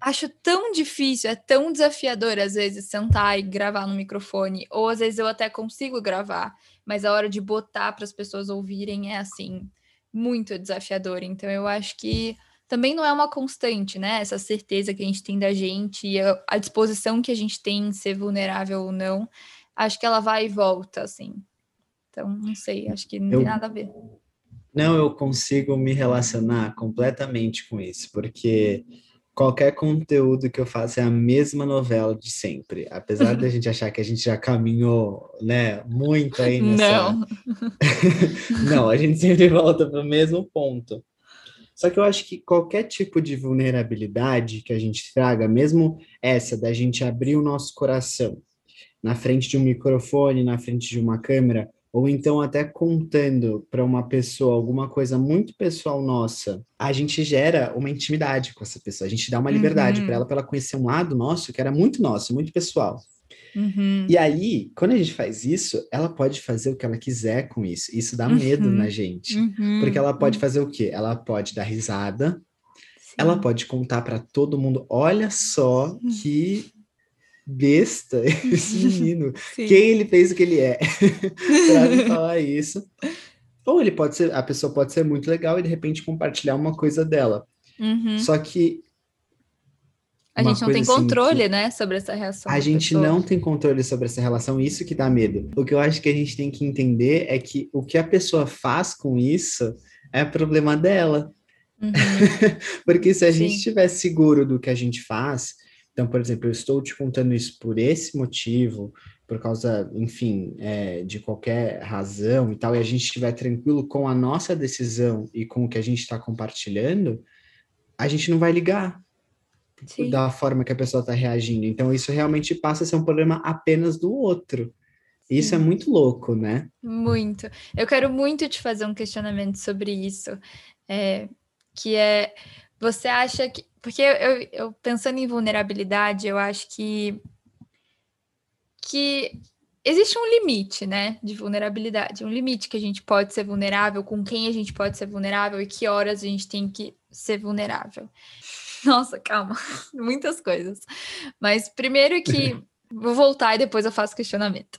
acho tão difícil, é tão desafiador às vezes sentar e gravar no microfone, ou às vezes eu até consigo gravar, mas a hora de botar para as pessoas ouvirem é assim muito desafiador. Então, eu acho que também não é uma constante, né? Essa certeza que a gente tem da gente e a, disposição que a gente tem em ser vulnerável ou não, acho que ela vai e volta, assim. Então, não sei, acho que não eu, tem nada a ver. Não, eu consigo me relacionar completamente com isso, porque qualquer conteúdo que eu faço é a mesma novela de sempre. Apesar da gente achar que a gente já caminhou, né, muito aí nessa... Não. Não, a gente sempre volta para o mesmo ponto. Só que eu acho que qualquer tipo de vulnerabilidade que a gente traga, mesmo essa da gente abrir o nosso coração na frente de um microfone, na frente de uma câmera, ou então até contando para uma pessoa alguma coisa muito pessoal nossa, a gente gera uma intimidade com essa pessoa, a gente dá uma liberdade uhum. para ela, para ela conhecer um lado nosso que era muito nosso, muito pessoal. Uhum. E aí, quando a gente faz isso, ela pode fazer o que ela quiser com isso. Isso dá medo uhum. na gente. Uhum. Porque ela pode fazer o quê? Ela pode dar risada, Sim. ela pode contar para todo mundo: olha só que besta esse menino. Sim. Quem ele fez o que ele é? para me falar isso. Ou ele pode ser, a pessoa pode ser muito legal e de repente compartilhar uma coisa dela. Uhum. Só que a gente não tem assim controle, né, sobre essa reação. A gente pessoa. não tem controle sobre essa relação, isso que dá medo. O que eu acho que a gente tem que entender é que o que a pessoa faz com isso é problema dela. Uhum. Porque se a Sim. gente estiver seguro do que a gente faz, então, por exemplo, eu estou te contando isso por esse motivo, por causa, enfim, é, de qualquer razão e tal, e a gente estiver tranquilo com a nossa decisão e com o que a gente está compartilhando, a gente não vai ligar Sim. da forma que a pessoa está reagindo. Então, isso realmente passa a ser um problema apenas do outro. Isso é muito louco, né? Muito. Eu quero muito te fazer um questionamento sobre isso, é, que é, você acha que porque eu, eu, pensando em vulnerabilidade, eu acho que que existe um limite, né, de vulnerabilidade, um limite que a gente pode ser vulnerável, com quem a gente pode ser vulnerável e que horas a gente tem que ser vulnerável. Nossa, calma, muitas coisas. Mas primeiro que vou voltar e depois eu faço questionamento.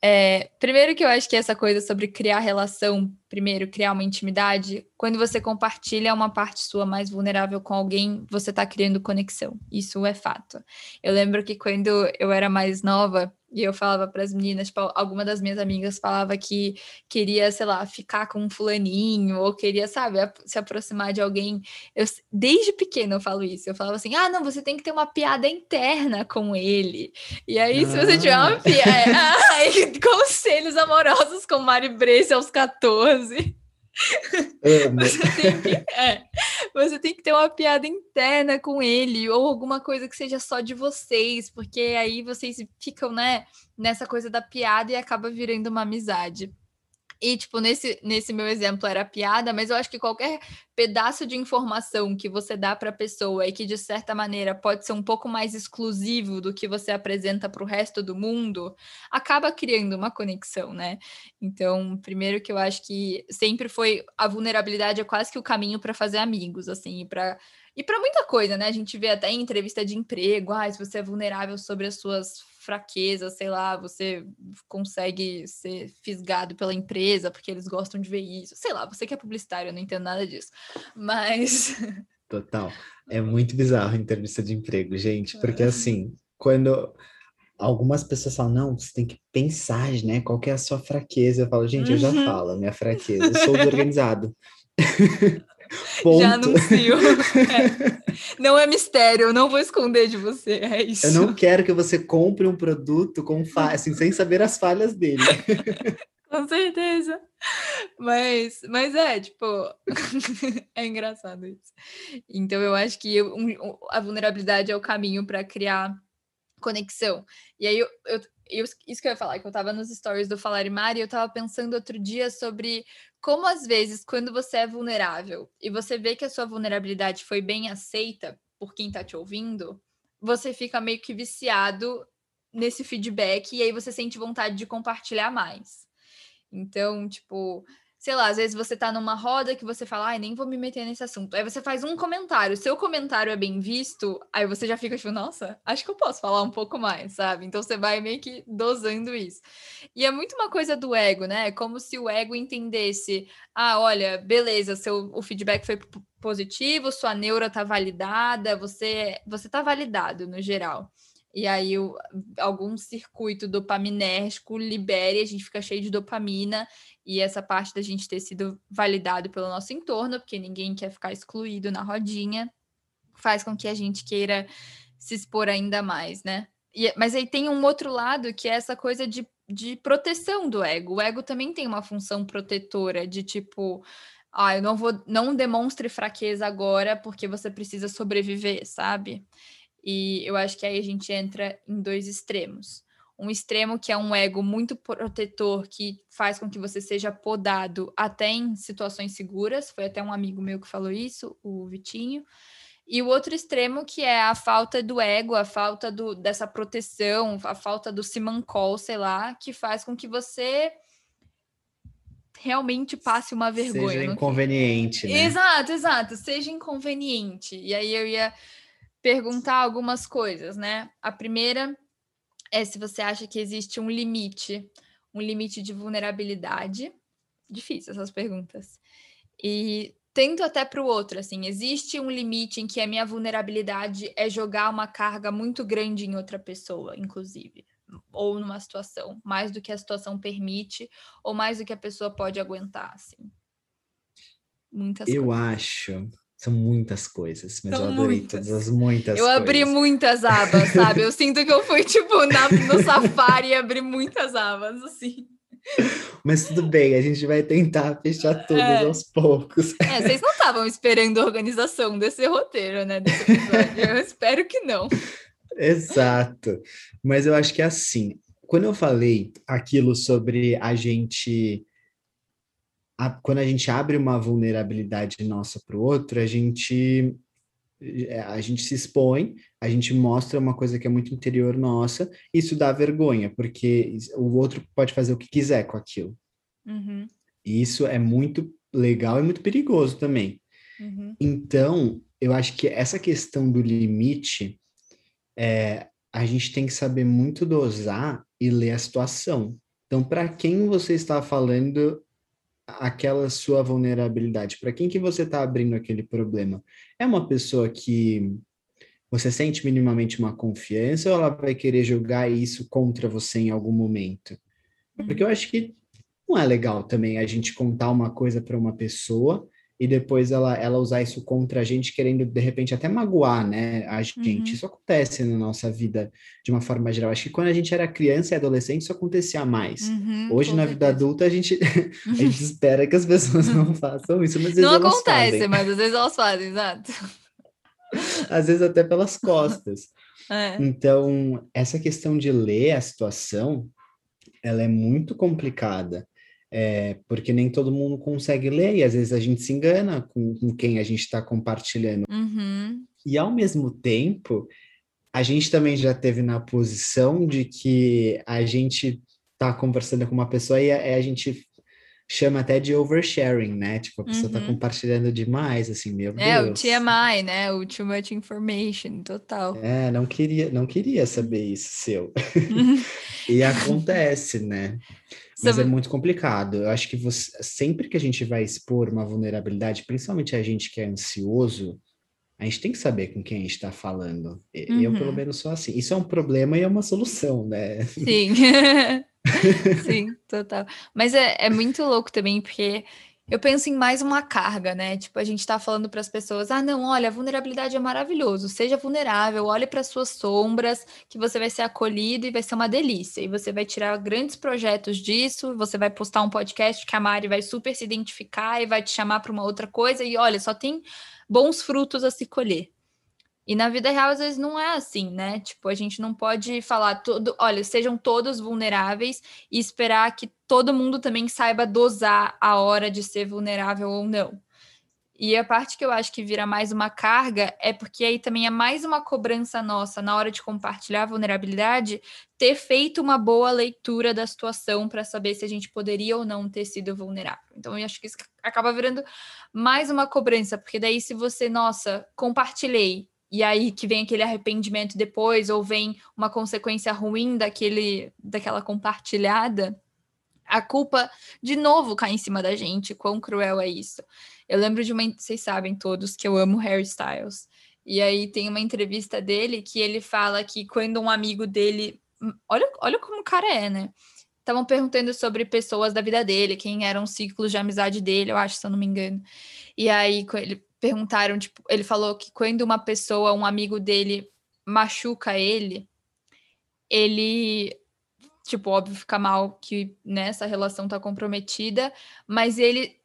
É, primeiro que eu acho que essa coisa sobre criar relação, primeiro, criar uma intimidade, quando você compartilha uma parte sua mais vulnerável com alguém, você está criando conexão. Isso é fato. Eu lembro que quando eu era mais nova, e eu falava para as meninas, tipo, alguma das minhas amigas falava que queria, sei lá, ficar com um fulaninho, ou queria, sabe, se aproximar de alguém. Eu, desde pequena eu falo isso. Eu falava assim: ah, não, você tem que ter uma piada interna com ele. E aí, ah. se você tiver uma piada. É, conselhos amorosos com Mari Brace aos 14. Você tem, que, é, você tem que ter uma piada interna com ele, ou alguma coisa que seja só de vocês, porque aí vocês ficam, né, nessa coisa da piada e acaba virando uma amizade. E, tipo, nesse, nesse meu exemplo era piada, mas eu acho que qualquer pedaço de informação que você dá para a pessoa e que, de certa maneira, pode ser um pouco mais exclusivo do que você apresenta para o resto do mundo, acaba criando uma conexão, né? Então, primeiro que eu acho que sempre foi a vulnerabilidade é quase que o caminho para fazer amigos, assim, para e para muita coisa, né? A gente vê até em entrevista de emprego, ah, se você é vulnerável sobre as suas fraquezas, sei lá, você consegue ser fisgado pela empresa porque eles gostam de ver isso. Sei lá, você que é publicitário, eu não entendo nada disso. Mas Total. É muito bizarro a entrevista de emprego, gente, porque assim, quando algumas pessoas falam, não, você tem que pensar, né? Qual é a sua fraqueza? Eu falo, gente, eu já Uhum. falo, minha fraqueza, eu sou desorganizado. Ponto. Já anuncio. É. Não é mistério, eu não vou esconder de você, é isso. Eu não quero que você compre um produto com fa- assim, sem saber as falhas dele. Com certeza. Mas, mas é, tipo, é engraçado isso. Então eu acho que eu- um- a vulnerabilidade é o caminho para criar conexão. E aí eu, eu- eu- isso que eu ia falar, que eu tava nos stories do Falar e Mari, eu tava pensando outro dia sobre como às vezes quando você é vulnerável e você vê que a sua vulnerabilidade foi bem aceita por quem tá te ouvindo, você fica meio que viciado nesse feedback e aí você sente vontade de compartilhar mais. Então, tipo, sei lá, às vezes você tá numa roda que você fala, ai, nem vou me meter nesse assunto. Aí você faz um comentário, seu comentário é bem visto, aí você já fica tipo, nossa, acho que eu posso falar um pouco mais, sabe? Então você vai meio que dosando isso. E é muito uma coisa do ego, né? É como se o ego entendesse, ah, olha, beleza, seu o feedback foi positivo, sua neura tá validada, você você tá validado no geral. E aí o, algum circuito dopaminérgico libere, a gente fica cheio de dopamina, e essa parte da gente ter sido validado pelo nosso entorno, porque ninguém quer ficar excluído na rodinha, faz com que a gente queira se expor ainda mais, né? E- mas aí tem um outro lado que é essa coisa de, de proteção do ego. O ego também tem uma função protetora de tipo, ah, eu não vou, não demonstre fraqueza agora porque você precisa sobreviver, sabe? E eu acho que aí a gente entra em dois extremos. Um extremo que é um ego muito protetor, que faz com que você seja podado até em situações seguras. Foi até um amigo meu que falou isso, o Vitinho. E o outro extremo que é a falta do ego, a falta do, dessa proteção, a falta do simancol, sei lá, que faz com que você realmente passe uma vergonha. Seja inconveniente, né? Exato, exato. Seja inconveniente. E aí eu ia perguntar algumas coisas, né? A primeira é se você acha que existe um limite, um limite de vulnerabilidade. Difícil essas perguntas. E tento até para o outro, assim, existe um limite em que a minha vulnerabilidade é jogar uma carga muito grande em outra pessoa, inclusive, ou numa situação, mais do que a situação permite, ou mais do que a pessoa pode aguentar, assim. Muitas Eu coisas. acho. São muitas coisas, mas São eu adorei muitas. todas as muitas Eu abri coisas. muitas abas, sabe? Eu sinto que eu fui, tipo, na- no safari e abri muitas abas, assim. Mas tudo bem, a gente vai tentar fechar todas É. aos poucos. É, vocês não estavam esperando a organização desse roteiro, né? Desse episódio. Eu espero que não. Exato. Mas eu acho que é assim. Quando eu falei aquilo sobre a gente. A- quando a gente abre uma vulnerabilidade nossa para o outro, a gente. é, A gente se expõe, a gente mostra uma coisa que é muito interior nossa, isso dá vergonha, porque o outro pode fazer o que quiser com aquilo. Uhum, E isso é muito legal e muito perigoso também. uhum, Então, eu acho que essa questão do limite, é, a gente tem que saber muito dosar e ler a situação. Então, para quem você está falando aquela sua vulnerabilidade? Para quem que você está abrindo aquele problema? É uma pessoa que você sente minimamente uma confiança ou ela vai querer jogar isso contra você em algum momento? Porque eu acho que não é legal também a gente contar uma coisa para uma pessoa e depois ela, ela usar isso contra a gente, querendo de repente até magoar, né? A gente. Uhum. Isso acontece na nossa vida de uma forma geral. Acho que quando a gente era criança e adolescente, isso acontecia mais. uhum, Hoje, na vida adulta, a gente, a gente espera que as pessoas não façam isso, mas às vezes Não elas acontece, fazem. mas às vezes elas fazem, exato. Às vezes até pelas costas. É. Então, essa questão de ler a situação, ela é muito complicada, é, porque nem todo mundo consegue ler, e às vezes a gente se engana com, com quem a gente está compartilhando. Uhum, E ao mesmo tempo, a gente também já teve na posição de que a gente está conversando com uma pessoa e a, a gente chama até de oversharing, né? Tipo, a pessoa está Uhum. compartilhando demais, assim, meu É, o Deus. TMI, né? O Too Much Information, total. É, não queria, não queria saber isso seu. E acontece, né? Mas é Sobre- muito complicado. Eu acho que você, sempre que a gente vai expor uma vulnerabilidade, principalmente a gente que é ansioso, a gente tem que saber com quem a gente está falando. E- Uhum. Eu, pelo menos, sou assim. Isso é um problema e é uma solução, né? Sim. Sim, total. Mas é, é muito louco também, porque eu penso em mais uma carga, né? Tipo, a gente tá falando para as pessoas: ah, não, olha, a vulnerabilidade é maravilhoso, seja vulnerável, olhe para suas sombras, que você vai ser acolhido e vai ser uma delícia. E você vai tirar grandes projetos disso, você vai postar um podcast que a Mari vai super se identificar e vai te chamar para uma outra coisa, e olha, só tem bons frutos a se colher. E na vida real, às vezes, não é assim, né? Tipo, a gente não pode falar todo, olha, sejam todos vulneráveis e esperar que todo mundo também saiba dosar a hora de ser vulnerável ou não. E a parte que eu acho que vira mais uma carga é porque aí também é mais uma cobrança nossa na hora de compartilhar a vulnerabilidade, ter feito uma boa leitura da situação para saber se a gente poderia ou não ter sido vulnerável. Então eu acho que isso acaba virando mais uma cobrança, porque daí se você, nossa, compartilhei, e aí que vem aquele arrependimento depois, ou vem uma consequência ruim daquele, daquela compartilhada, a culpa de novo cai em cima da gente. Quão cruel é isso? Eu lembro de uma. Vocês sabem todos que eu amo Harry Styles. E aí tem uma entrevista dele que ele fala que quando um amigo dele. Olha, olha como o cara é, né? Estavam perguntando sobre pessoas da vida dele, quem eram os ciclos de amizade dele, eu acho, se eu não me engano. E aí ele perguntaram, tipo, ele falou que quando uma pessoa, um amigo dele, machuca ele, ele, tipo, óbvio, fica mal que né, relação tá comprometida, mas ele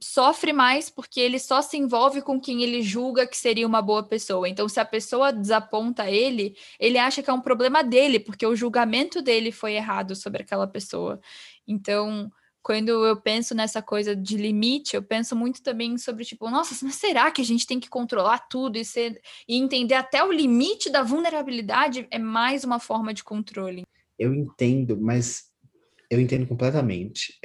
sofre mais porque ele só se envolve com quem ele julga que seria uma boa pessoa. Então, se a pessoa desaponta ele, ele acha que é um problema dele, porque o julgamento dele foi errado sobre aquela pessoa. Então, quando eu penso nessa coisa de limite, eu penso muito também sobre, tipo, nossa, mas será que a gente tem que controlar tudo e, ser, e entender até o limite da vulnerabilidade é mais uma forma de controle? Eu entendo, mas eu entendo completamente.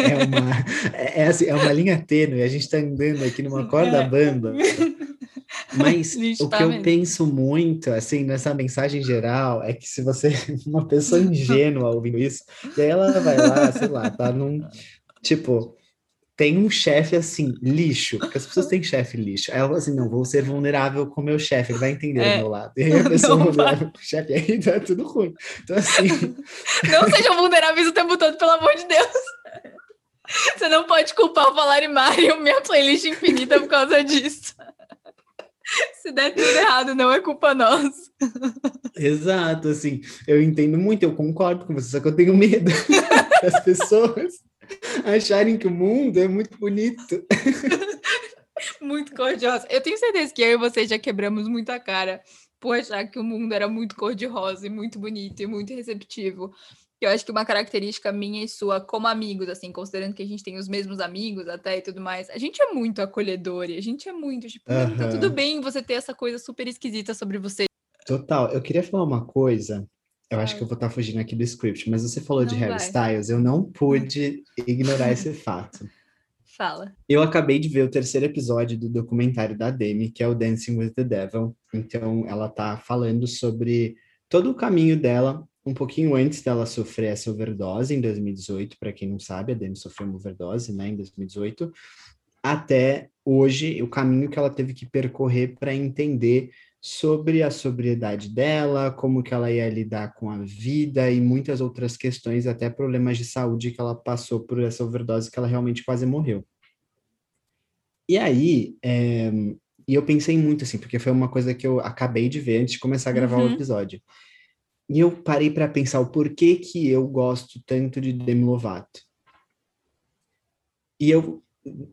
É uma, é, assim, é uma linha tênue, a gente está andando aqui numa corda bamba. Mas o que eu penso muito, assim, nessa mensagem geral, é que se você é uma pessoa ingênua ouvindo isso, e aí ela vai lá, sei lá, tá num. Tipo, tem um chefe assim, lixo, porque as pessoas têm chefe lixo. Aí ela fala assim: não, vou ser vulnerável com o meu chefe, ele vai entender é. do meu lado. E aí a pessoa não vulnerável com o chefe, aí tá tudo ruim. Então, assim. Não sejam vulneráveis o tempo todo, pelo amor de Deus. Você não pode culpar o Valarimário e minha playlist infinita por causa disso. Se der tudo errado, não é culpa nossa. Exato, assim, eu entendo muito, eu concordo com você, só que eu tenho medo das pessoas acharem que o mundo é muito bonito. muito cor-de-rosa. Eu tenho certeza que eu e você já quebramos muita cara por achar que o mundo era muito cor-de-rosa e muito bonito e muito receptivo. Eu acho que uma característica minha e sua como amigos, assim, considerando que a gente tem os mesmos amigos até e tudo mais, a gente é muito acolhedor e a gente é muito, tipo, uhum. tá tudo bem você ter essa coisa super esquisita sobre você. Total. Eu queria falar uma coisa, eu acho que eu vou estar fugindo aqui do script, mas você falou não de Harry Styles, eu não pude ignorar esse fato. Fala. Eu acabei de ver o terceiro episódio do documentário da Demi, que é o Dancing with the Devil. Então, ela tá falando sobre todo o caminho dela um pouquinho antes dela sofrer essa overdose, em 2018, para quem não sabe, a Demi sofreu uma overdose, né, em 2018, até hoje, o caminho que ela teve que percorrer para entender sobre a sobriedade dela, como que ela ia lidar com a vida e muitas outras questões, até problemas de saúde que ela passou por essa overdose que ela realmente quase morreu. E aí, é, e eu pensei muito assim, porque foi uma coisa que eu acabei de ver antes de começar a gravar uhum. o episódio. E eu parei para pensar o porquê que eu gosto tanto de Demi Lovato. E eu,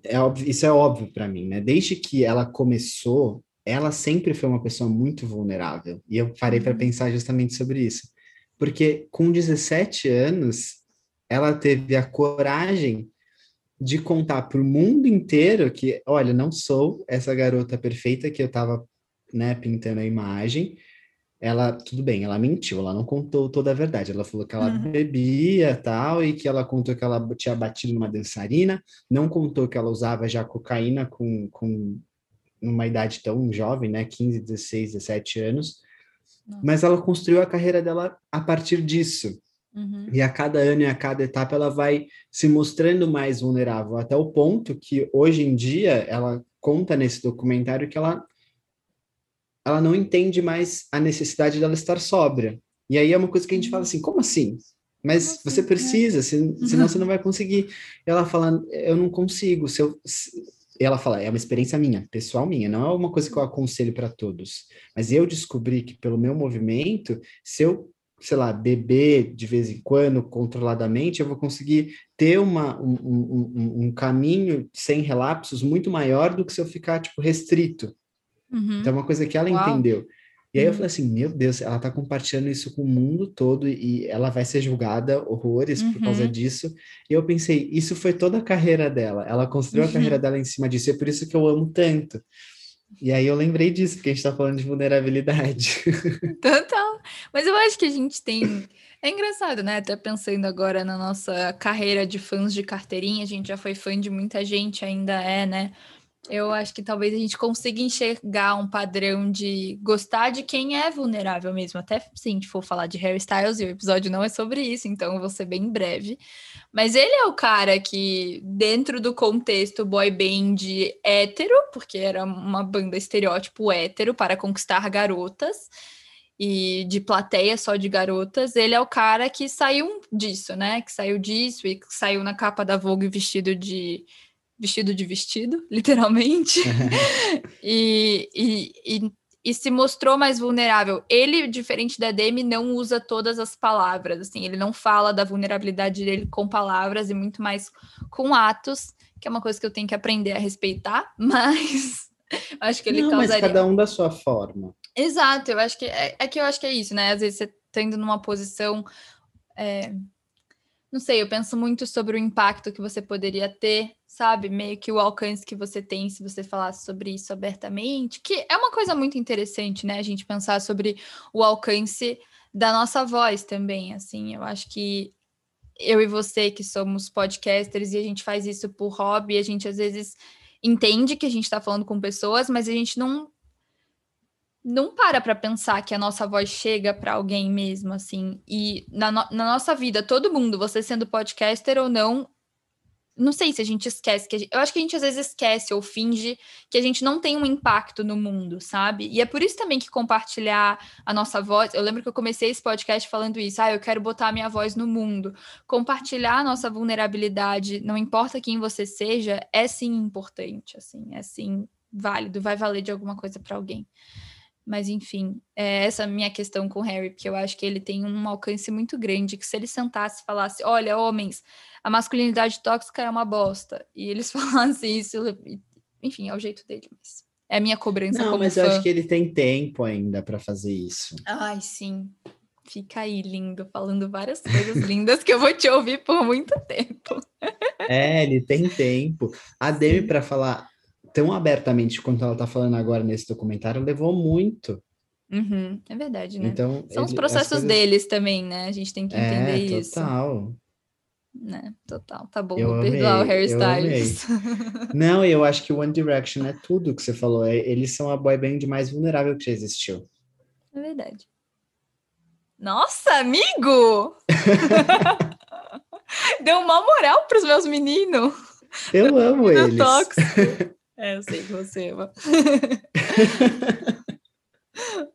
é óbvio, isso é óbvio para mim, né? Desde que ela começou, ela sempre foi uma pessoa muito vulnerável. E eu parei para pensar justamente sobre isso. Porque com 17 anos, ela teve a coragem de contar para o mundo inteiro que, olha, não sou essa garota perfeita que eu estava né, pintando a imagem, ela, tudo bem, ela mentiu, ela não contou toda a verdade. Ela falou que ela uhum. bebia tal, e que ela contou que ela tinha batido numa dançarina, não contou que ela usava já cocaína com, com uma idade tão jovem, né? 15, 16, 17 anos. Nossa. Mas ela construiu a carreira dela a partir disso. Uhum. E a cada ano e a cada etapa ela vai se mostrando mais vulnerável, até o ponto que hoje em dia ela conta nesse documentário que ela ela não entende mais a necessidade dela estar sóbria. E aí é uma coisa que a gente fala assim, como assim? Mas você assim? precisa, se- senão você não vai conseguir. Ela fala, eu não consigo. Se eu, se- ela fala, é uma experiência minha, pessoal minha, não é uma coisa que eu aconselho para todos. Mas eu descobri que pelo meu movimento, se eu, sei lá, beber de vez em quando, controladamente, eu vou conseguir ter uma, um, um, um- um caminho sem relapsos muito maior do que se eu ficar, tipo, restrito. Uhum. Então, é uma coisa que ela Uau. entendeu. E aí eu Uhum. falei assim, meu Deus, ela tá compartilhando isso com o mundo todo e ela vai ser julgada horrores por causa Uhum. disso. E eu pensei, isso foi toda a carreira dela. Ela construiu a Uhum. carreira dela em cima disso. E é por isso que eu amo tanto. E aí eu lembrei disso, porque a gente tá falando de vulnerabilidade. Total. Mas eu acho que a gente tem. É engraçado, né? Até pensando agora na nossa carreira de fãs de carteirinha, a gente já foi fã de muita gente, ainda é, né? Eu acho que talvez a gente consiga enxergar um padrão de gostar de quem é vulnerável mesmo. Até se a gente for falar de Harry Styles, e o episódio não é sobre isso, então eu vou ser bem breve. Mas ele é o cara que, dentro do contexto boy band hétero, porque era uma banda estereótipo hétero para conquistar garotas, e de plateia só de garotas, ele é o cara que saiu disso, né? Que saiu disso e saiu na capa da Vogue vestido de vestido de vestido, literalmente. e, e, e, e se mostrou mais vulnerável. Ele, diferente da Demi, não usa todas as palavras, assim, ele não fala da vulnerabilidade dele com palavras e muito mais com atos, que é uma coisa que eu tenho que aprender a respeitar, mas acho que ele não, mas causaria. cada um da sua forma. Exato, eu acho que é, é que eu acho que é isso, né? Às vezes você tá indo numa posição. é, Não sei, eu penso muito sobre o impacto que você poderia ter, sabe? Meio que o alcance que você tem se você falasse sobre isso abertamente, que é uma coisa muito interessante, né? A gente pensar sobre o alcance da nossa voz também, assim. Eu acho que eu e você, que somos podcasters, e a gente faz isso por hobby, a gente às vezes entende que a gente está falando com pessoas, mas a gente não não para para pensar que a nossa voz chega para alguém mesmo, assim. E na, no- na nossa vida, todo mundo, você sendo podcaster ou não, não sei se a gente esquece. Que gente- eu acho que a gente às vezes esquece ou finge que a gente não tem um impacto no mundo, sabe? E é por isso também que compartilhar a nossa voz. Eu lembro que eu comecei esse podcast falando isso. Ah, eu quero botar a minha voz no mundo. Compartilhar a nossa vulnerabilidade, não importa quem você seja, é sim importante, assim, é sim válido, vai valer de alguma coisa para alguém. Mas, enfim, é essa a minha questão com o Harry, porque eu acho que ele tem um alcance muito grande, que se ele sentasse e falasse, olha, homens, a masculinidade tóxica é uma bosta, e eles falassem isso, enfim, é o jeito dele, mas é a minha cobrança Não, mas fã. eu acho que ele tem tempo ainda para fazer isso. Ai, sim, fica aí lindo, falando várias coisas lindas que eu vou te ouvir por muito tempo. É, ele tem tempo. A Demi, para falar tão abertamente quanto ela tá falando agora nesse documentário, levou muito. Uhum, é verdade, né? Então, São os ele- as processos coisas- deles também, né? A gente tem que entender É, isso. total. Né? Total, tá bom, Eu vou perdoar o amei, Harry eu Styles. Não, eu acho que o One Direction é tudo que você falou. É- Eles são a boy band mais vulnerável que já existiu. É verdade. Nossa, amigo! Deu uma moral pros meus meninos. Eu amo Do eles. É, eu sei que você ama.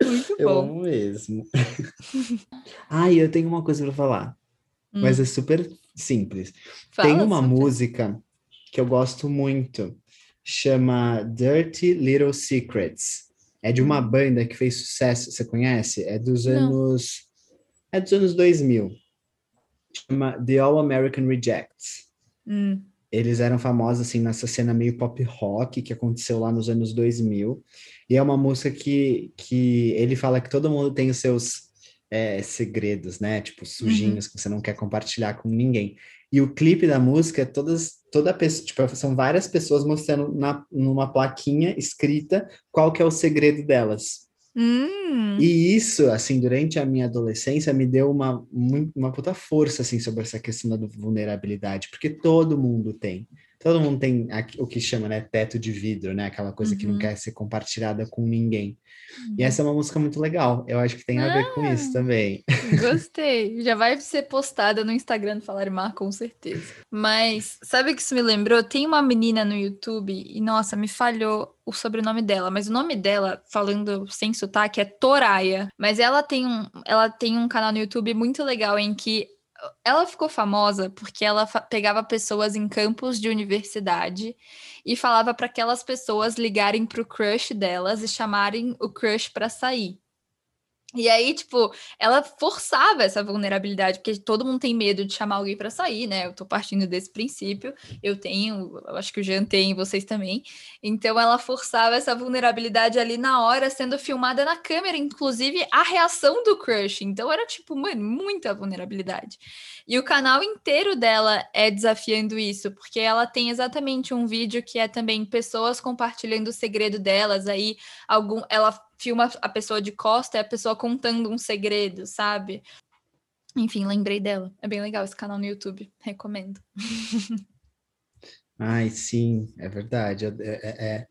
Muito Eu bom. amo mesmo. Ai, eu tenho uma coisa para falar, mas Hum, é super simples. fala Tem uma sobre. música que eu gosto muito, chama Dirty Little Secrets. É de uma banda que fez sucesso, você conhece? É dos Não. anos é dos anos 2000. Chama The All American Rejects. Hum, Eles eram famosos assim nessa cena meio pop rock que aconteceu lá nos anos 2000. E é uma música que, que ele fala que todo mundo tem os seus é, segredos, né? Tipo, sujinhos que você não quer compartilhar com ninguém. E o clipe da música é todas, toda pessoa, tipo, são várias pessoas mostrando na, numa plaquinha escrita qual que é o segredo delas. Hum, E isso, assim, durante a minha adolescência, me deu uma, uma puta força, assim, sobre essa questão da vulnerabilidade, porque todo mundo tem. Todo mundo tem o que chama, né, teto de vidro, né? Aquela coisa que não Uhum. quer ser compartilhada com ninguém. E Uhum. essa é uma música muito legal. Eu acho que tem a ver com Ah. isso também. Gostei. Já vai ser postada no Instagram do Falarimar, com certeza. Mas sabe o que isso me lembrou? Tem uma menina no YouTube e, nossa, me falhou o sobrenome dela, mas o nome dela, falando sem sotaque, é Toraya. Mas ela tem um, ela tem um canal no YouTube muito legal em que ela ficou famosa porque ela pegava pessoas em campus de universidade e falava para aquelas pessoas ligarem pro crush delas e chamarem o crush para sair. E aí, tipo, ela forçava essa vulnerabilidade, porque todo mundo tem medo de chamar alguém para sair, né? Eu tô partindo desse princípio. Eu tenho, eu acho que o Jean tem, vocês também. Então ela forçava essa vulnerabilidade ali na hora, sendo filmada na câmera, inclusive a reação do crush. Então era tipo, mano, muita vulnerabilidade. E o canal inteiro dela é desafiando isso, porque ela tem exatamente um vídeo que é também pessoas compartilhando o segredo delas, aí algum ela filma a pessoa de costa e a pessoa contando um segredo, sabe? Enfim, lembrei dela. É bem legal esse canal no YouTube. Recomendo. Ai, sim, é verdade. É, é- é-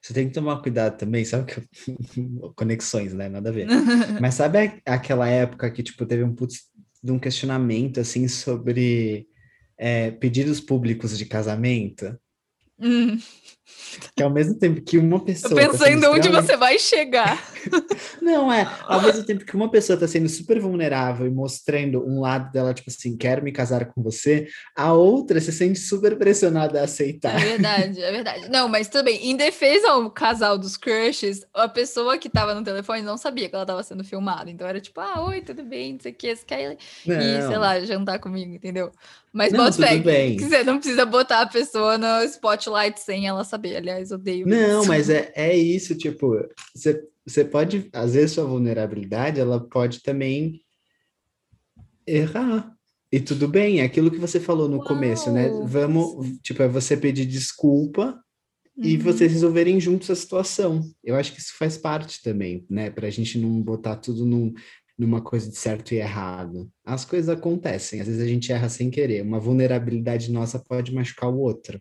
Você tem que tomar cuidado também, sabe conexões, né? Nada a ver. Mas sabe aquela época que tipo teve um putz, de um questionamento assim sobre é, pedidos públicos de casamento, Hum, que ao mesmo tempo que uma pessoa tá sendo pensando onde extremamente- você vai chegar. Não, é, ao mesmo tempo que uma pessoa tá sendo super vulnerável e mostrando um lado dela, tipo assim, quero me casar com você, a outra se sente super pressionada a É aceitar. verdade, é verdade. Não, mas também, em defesa ao casal dos crushes, a pessoa que tava no telefone não sabia que ela tava sendo filmada. Então era tipo, ah, oi, tudo bem, não sei o que, você quer e, sei lá, jantar comigo, entendeu? Mas Não, bota fé tudo você não precisa botar a pessoa no spotlight sem ela saber. Aliás, odeio Não, isso. mas é, é isso, tipo, você, pode, às vezes sua vulnerabilidade, ela pode também errar. E tudo bem, é aquilo que você falou no começo, né? Uau! Vamos, tipo, é você pedir desculpa e Uhum. vocês resolverem juntos a situação. Eu acho que isso faz parte também, né? Pra gente não botar tudo num, numa coisa de certo e errado. As coisas acontecem, às vezes a gente erra sem querer. Uma vulnerabilidade nossa pode machucar o outro.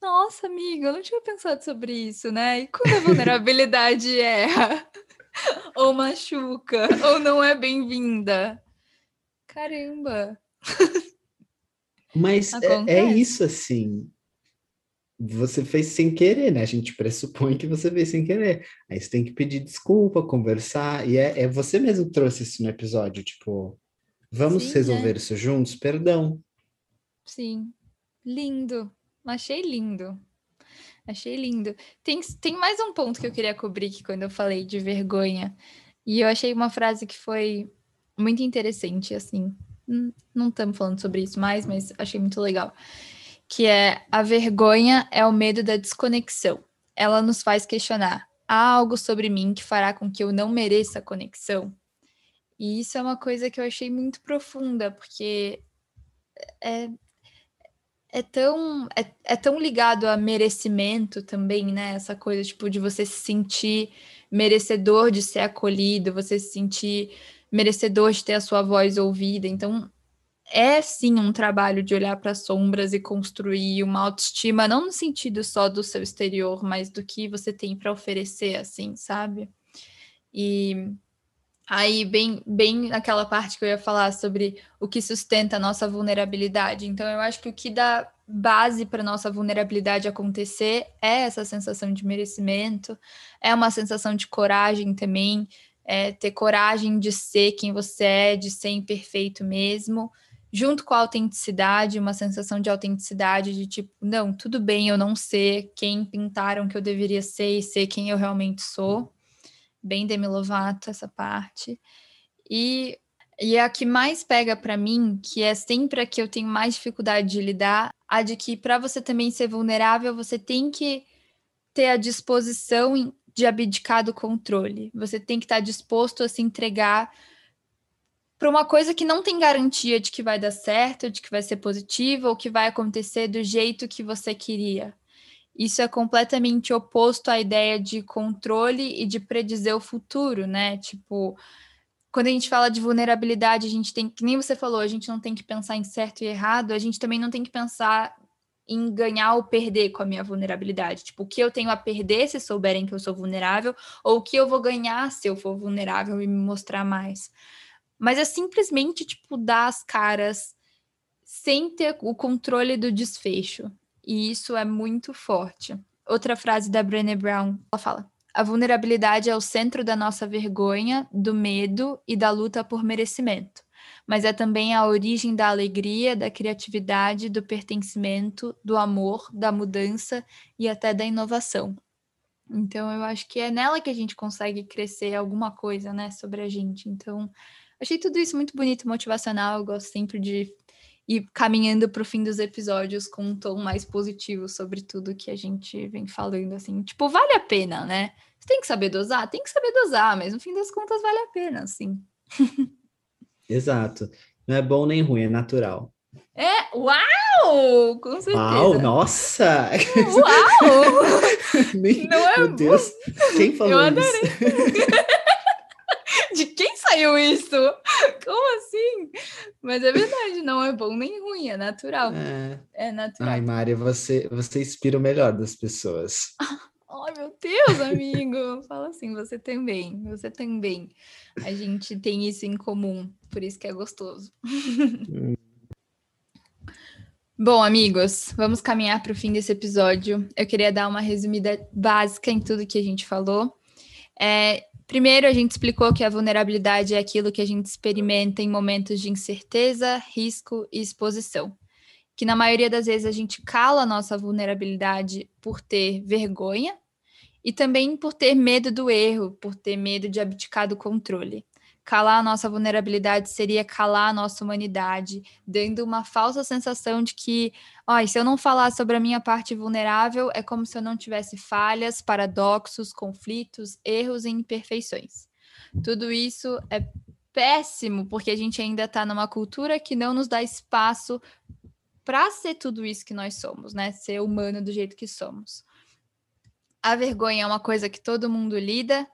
Nossa, amiga, eu não tinha pensado sobre isso, né? E quando a vulnerabilidade erra, ou machuca, ou não é bem-vinda? Caramba! Mas é, é isso assim. Você fez sem querer, né? A gente pressupõe que você fez sem querer. Aí você tem que pedir desculpa, conversar. E é, é você mesmo trouxe isso no episódio, tipo, vamos Sim, resolver é. isso juntos? Perdão. Sim, lindo. Achei lindo. Achei lindo. Tem, tem mais um ponto que eu queria cobrir que quando eu falei de vergonha. E eu achei uma frase que foi muito interessante, assim. Não estamos falando sobre isso mais, mas achei muito legal. Que é a vergonha é o medo da desconexão. Ela nos faz questionar: há algo sobre mim que fará com que eu não mereça conexão? E isso é uma coisa que eu achei muito profunda, porque é, é tão é, é tão ligado a merecimento também, né? Essa coisa tipo de você se sentir merecedor de ser acolhido, você se sentir merecedor de ter a sua voz ouvida. Então, é sim um trabalho de olhar para as sombras e construir uma autoestima, não no sentido só do seu exterior, mas do que você tem para oferecer, assim, sabe? E aí, bem, bem naquela parte que eu ia falar sobre o que sustenta a nossa vulnerabilidade. Então, eu acho que o que dá base para nossa vulnerabilidade acontecer é essa sensação de merecimento, é uma sensação de coragem também, é ter coragem de ser quem você é, de ser imperfeito mesmo, junto com a autenticidade, uma sensação de autenticidade, de tipo, não, tudo bem eu não ser quem pintaram que eu deveria ser e ser quem eu realmente sou. Bem Demi Lovato essa parte. E, e a que mais pega para mim, que é sempre a que eu tenho mais dificuldade de lidar, a de que para você também ser vulnerável, você tem que ter a disposição de abdicar do controle. Você tem que estar disposto a se entregar para uma coisa que não tem garantia de que vai dar certo, de que vai ser positiva ou que vai acontecer do jeito que você queria. Isso é completamente oposto à ideia de controle e de predizer o futuro, né? Tipo, quando a gente fala de vulnerabilidade, a gente tem, que nem você falou, a gente não tem que pensar em certo e errado, a gente também não tem que pensar em ganhar ou perder com a minha vulnerabilidade. Tipo, o que eu tenho a perder se souberem que eu sou vulnerável, ou o que eu vou ganhar se eu for vulnerável e me mostrar mais. Mas é simplesmente, tipo, dar as caras sem ter o controle do desfecho. E isso é muito forte. Outra frase da Brené Brown, ela fala: a vulnerabilidade é o centro da nossa vergonha, do medo e da luta por merecimento mas é também a origem da alegria, da criatividade, do pertencimento, do amor, da mudança e até da inovação. Então, eu acho que é nela que a gente consegue crescer alguma coisa, né, sobre a gente. Então, achei tudo isso muito bonito, motivacional. Eu gosto sempre de ir caminhando para o fim dos episódios com um tom mais positivo sobre tudo que a gente vem falando, assim. Tipo, vale a pena, né? Você tem que saber dosar? Tem que saber dosar, mas no fim das contas vale a pena, assim. Exato. Não é bom nem ruim, é natural. É, uau! Com certeza. Uau, nossa! Uau! Nem, não é meu Deus, quem falou Eu isso? De quem saiu isso? Como assim? Mas é verdade, não é bom nem ruim, é natural. É. É natural. Ai, Mária, você, você inspira o melhor das pessoas. Ai, meu Deus, amigo. Fala assim, você também, você também. A gente tem isso em comum, por isso que é gostoso. Bom, amigos, vamos caminhar para o fim desse episódio. Eu queria dar uma resumida básica em tudo que a gente falou. É, primeiro, a gente explicou que a vulnerabilidade é aquilo que a gente experimenta em momentos de incerteza, risco e exposição que na maioria das vezes a gente cala a nossa vulnerabilidade por ter vergonha e também por ter medo do erro, por ter medo de abdicar do controle. Calar a nossa vulnerabilidade seria calar a nossa humanidade, dando uma falsa sensação de que, ó, se eu não falar sobre a minha parte vulnerável, é como se eu não tivesse falhas, paradoxos, conflitos, erros e imperfeições. Tudo isso é péssimo, porque a gente ainda está numa cultura que não nos dá espaço para ser tudo isso que nós somos, né? Ser humano do jeito que somos. A vergonha é uma coisa que todo mundo lida,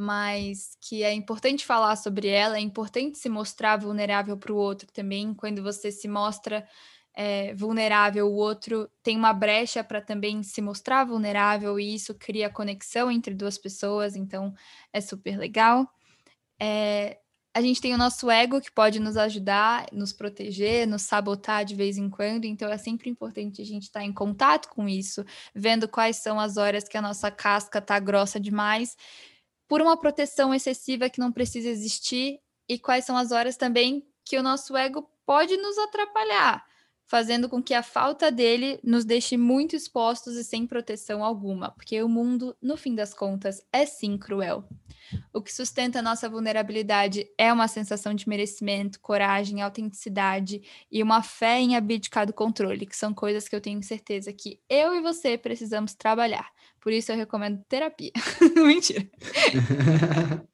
mas que é importante falar sobre ela, é importante se mostrar vulnerável para o outro também. Quando você se mostra é, vulnerável, o outro tem uma brecha para também se mostrar vulnerável, e isso cria conexão entre duas pessoas, então é super legal. É, a gente tem o nosso ego que pode nos ajudar, nos proteger, nos sabotar de vez em quando, então é sempre importante a gente estar em contato com isso, vendo quais são as horas que a nossa casca está grossa demais, por uma proteção excessiva que não precisa existir, e quais são as horas também que o nosso ego pode nos atrapalhar, fazendo com que a falta dele nos deixe muito expostos e sem proteção alguma, porque o mundo, no fim das contas, é sim cruel. O que sustenta nossa vulnerabilidade é uma sensação de merecimento, coragem, autenticidade e uma fé em abdicar do controle, que são coisas que eu tenho certeza que eu e você precisamos trabalhar. Por isso eu recomendo terapia. Mentira.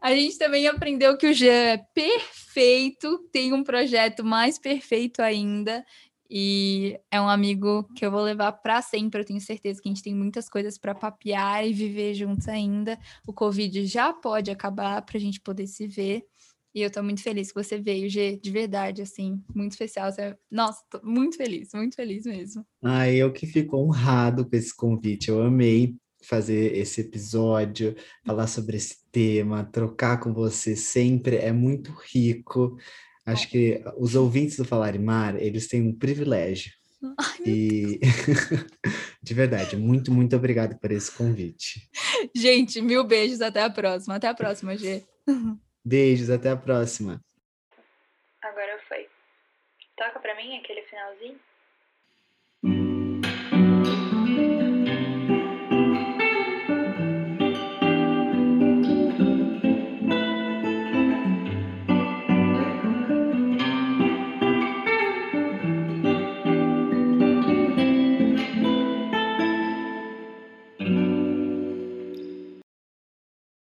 a gente também aprendeu que o Jean é perfeito, tem um projeto mais perfeito ainda. E é um amigo que eu vou levar para sempre. Eu tenho certeza que a gente tem muitas coisas para papear e viver juntos ainda. O Covid já pode acabar para a gente poder se ver. E eu estou muito feliz que você veio, G, de verdade, assim, muito especial. Você... Nossa, tô muito feliz, muito feliz mesmo. Ah, eu que fico honrado com esse convite. Eu amei fazer esse episódio, falar sobre esse tema, trocar com você sempre é muito rico. Acho que os ouvintes do Falar Mar, eles têm um privilégio. Ai, e de verdade, muito, muito obrigado por esse convite. Gente, mil beijos, até a próxima. Até a próxima, G. Beijos, até a próxima. Agora foi. Toca pra mim aquele finalzinho.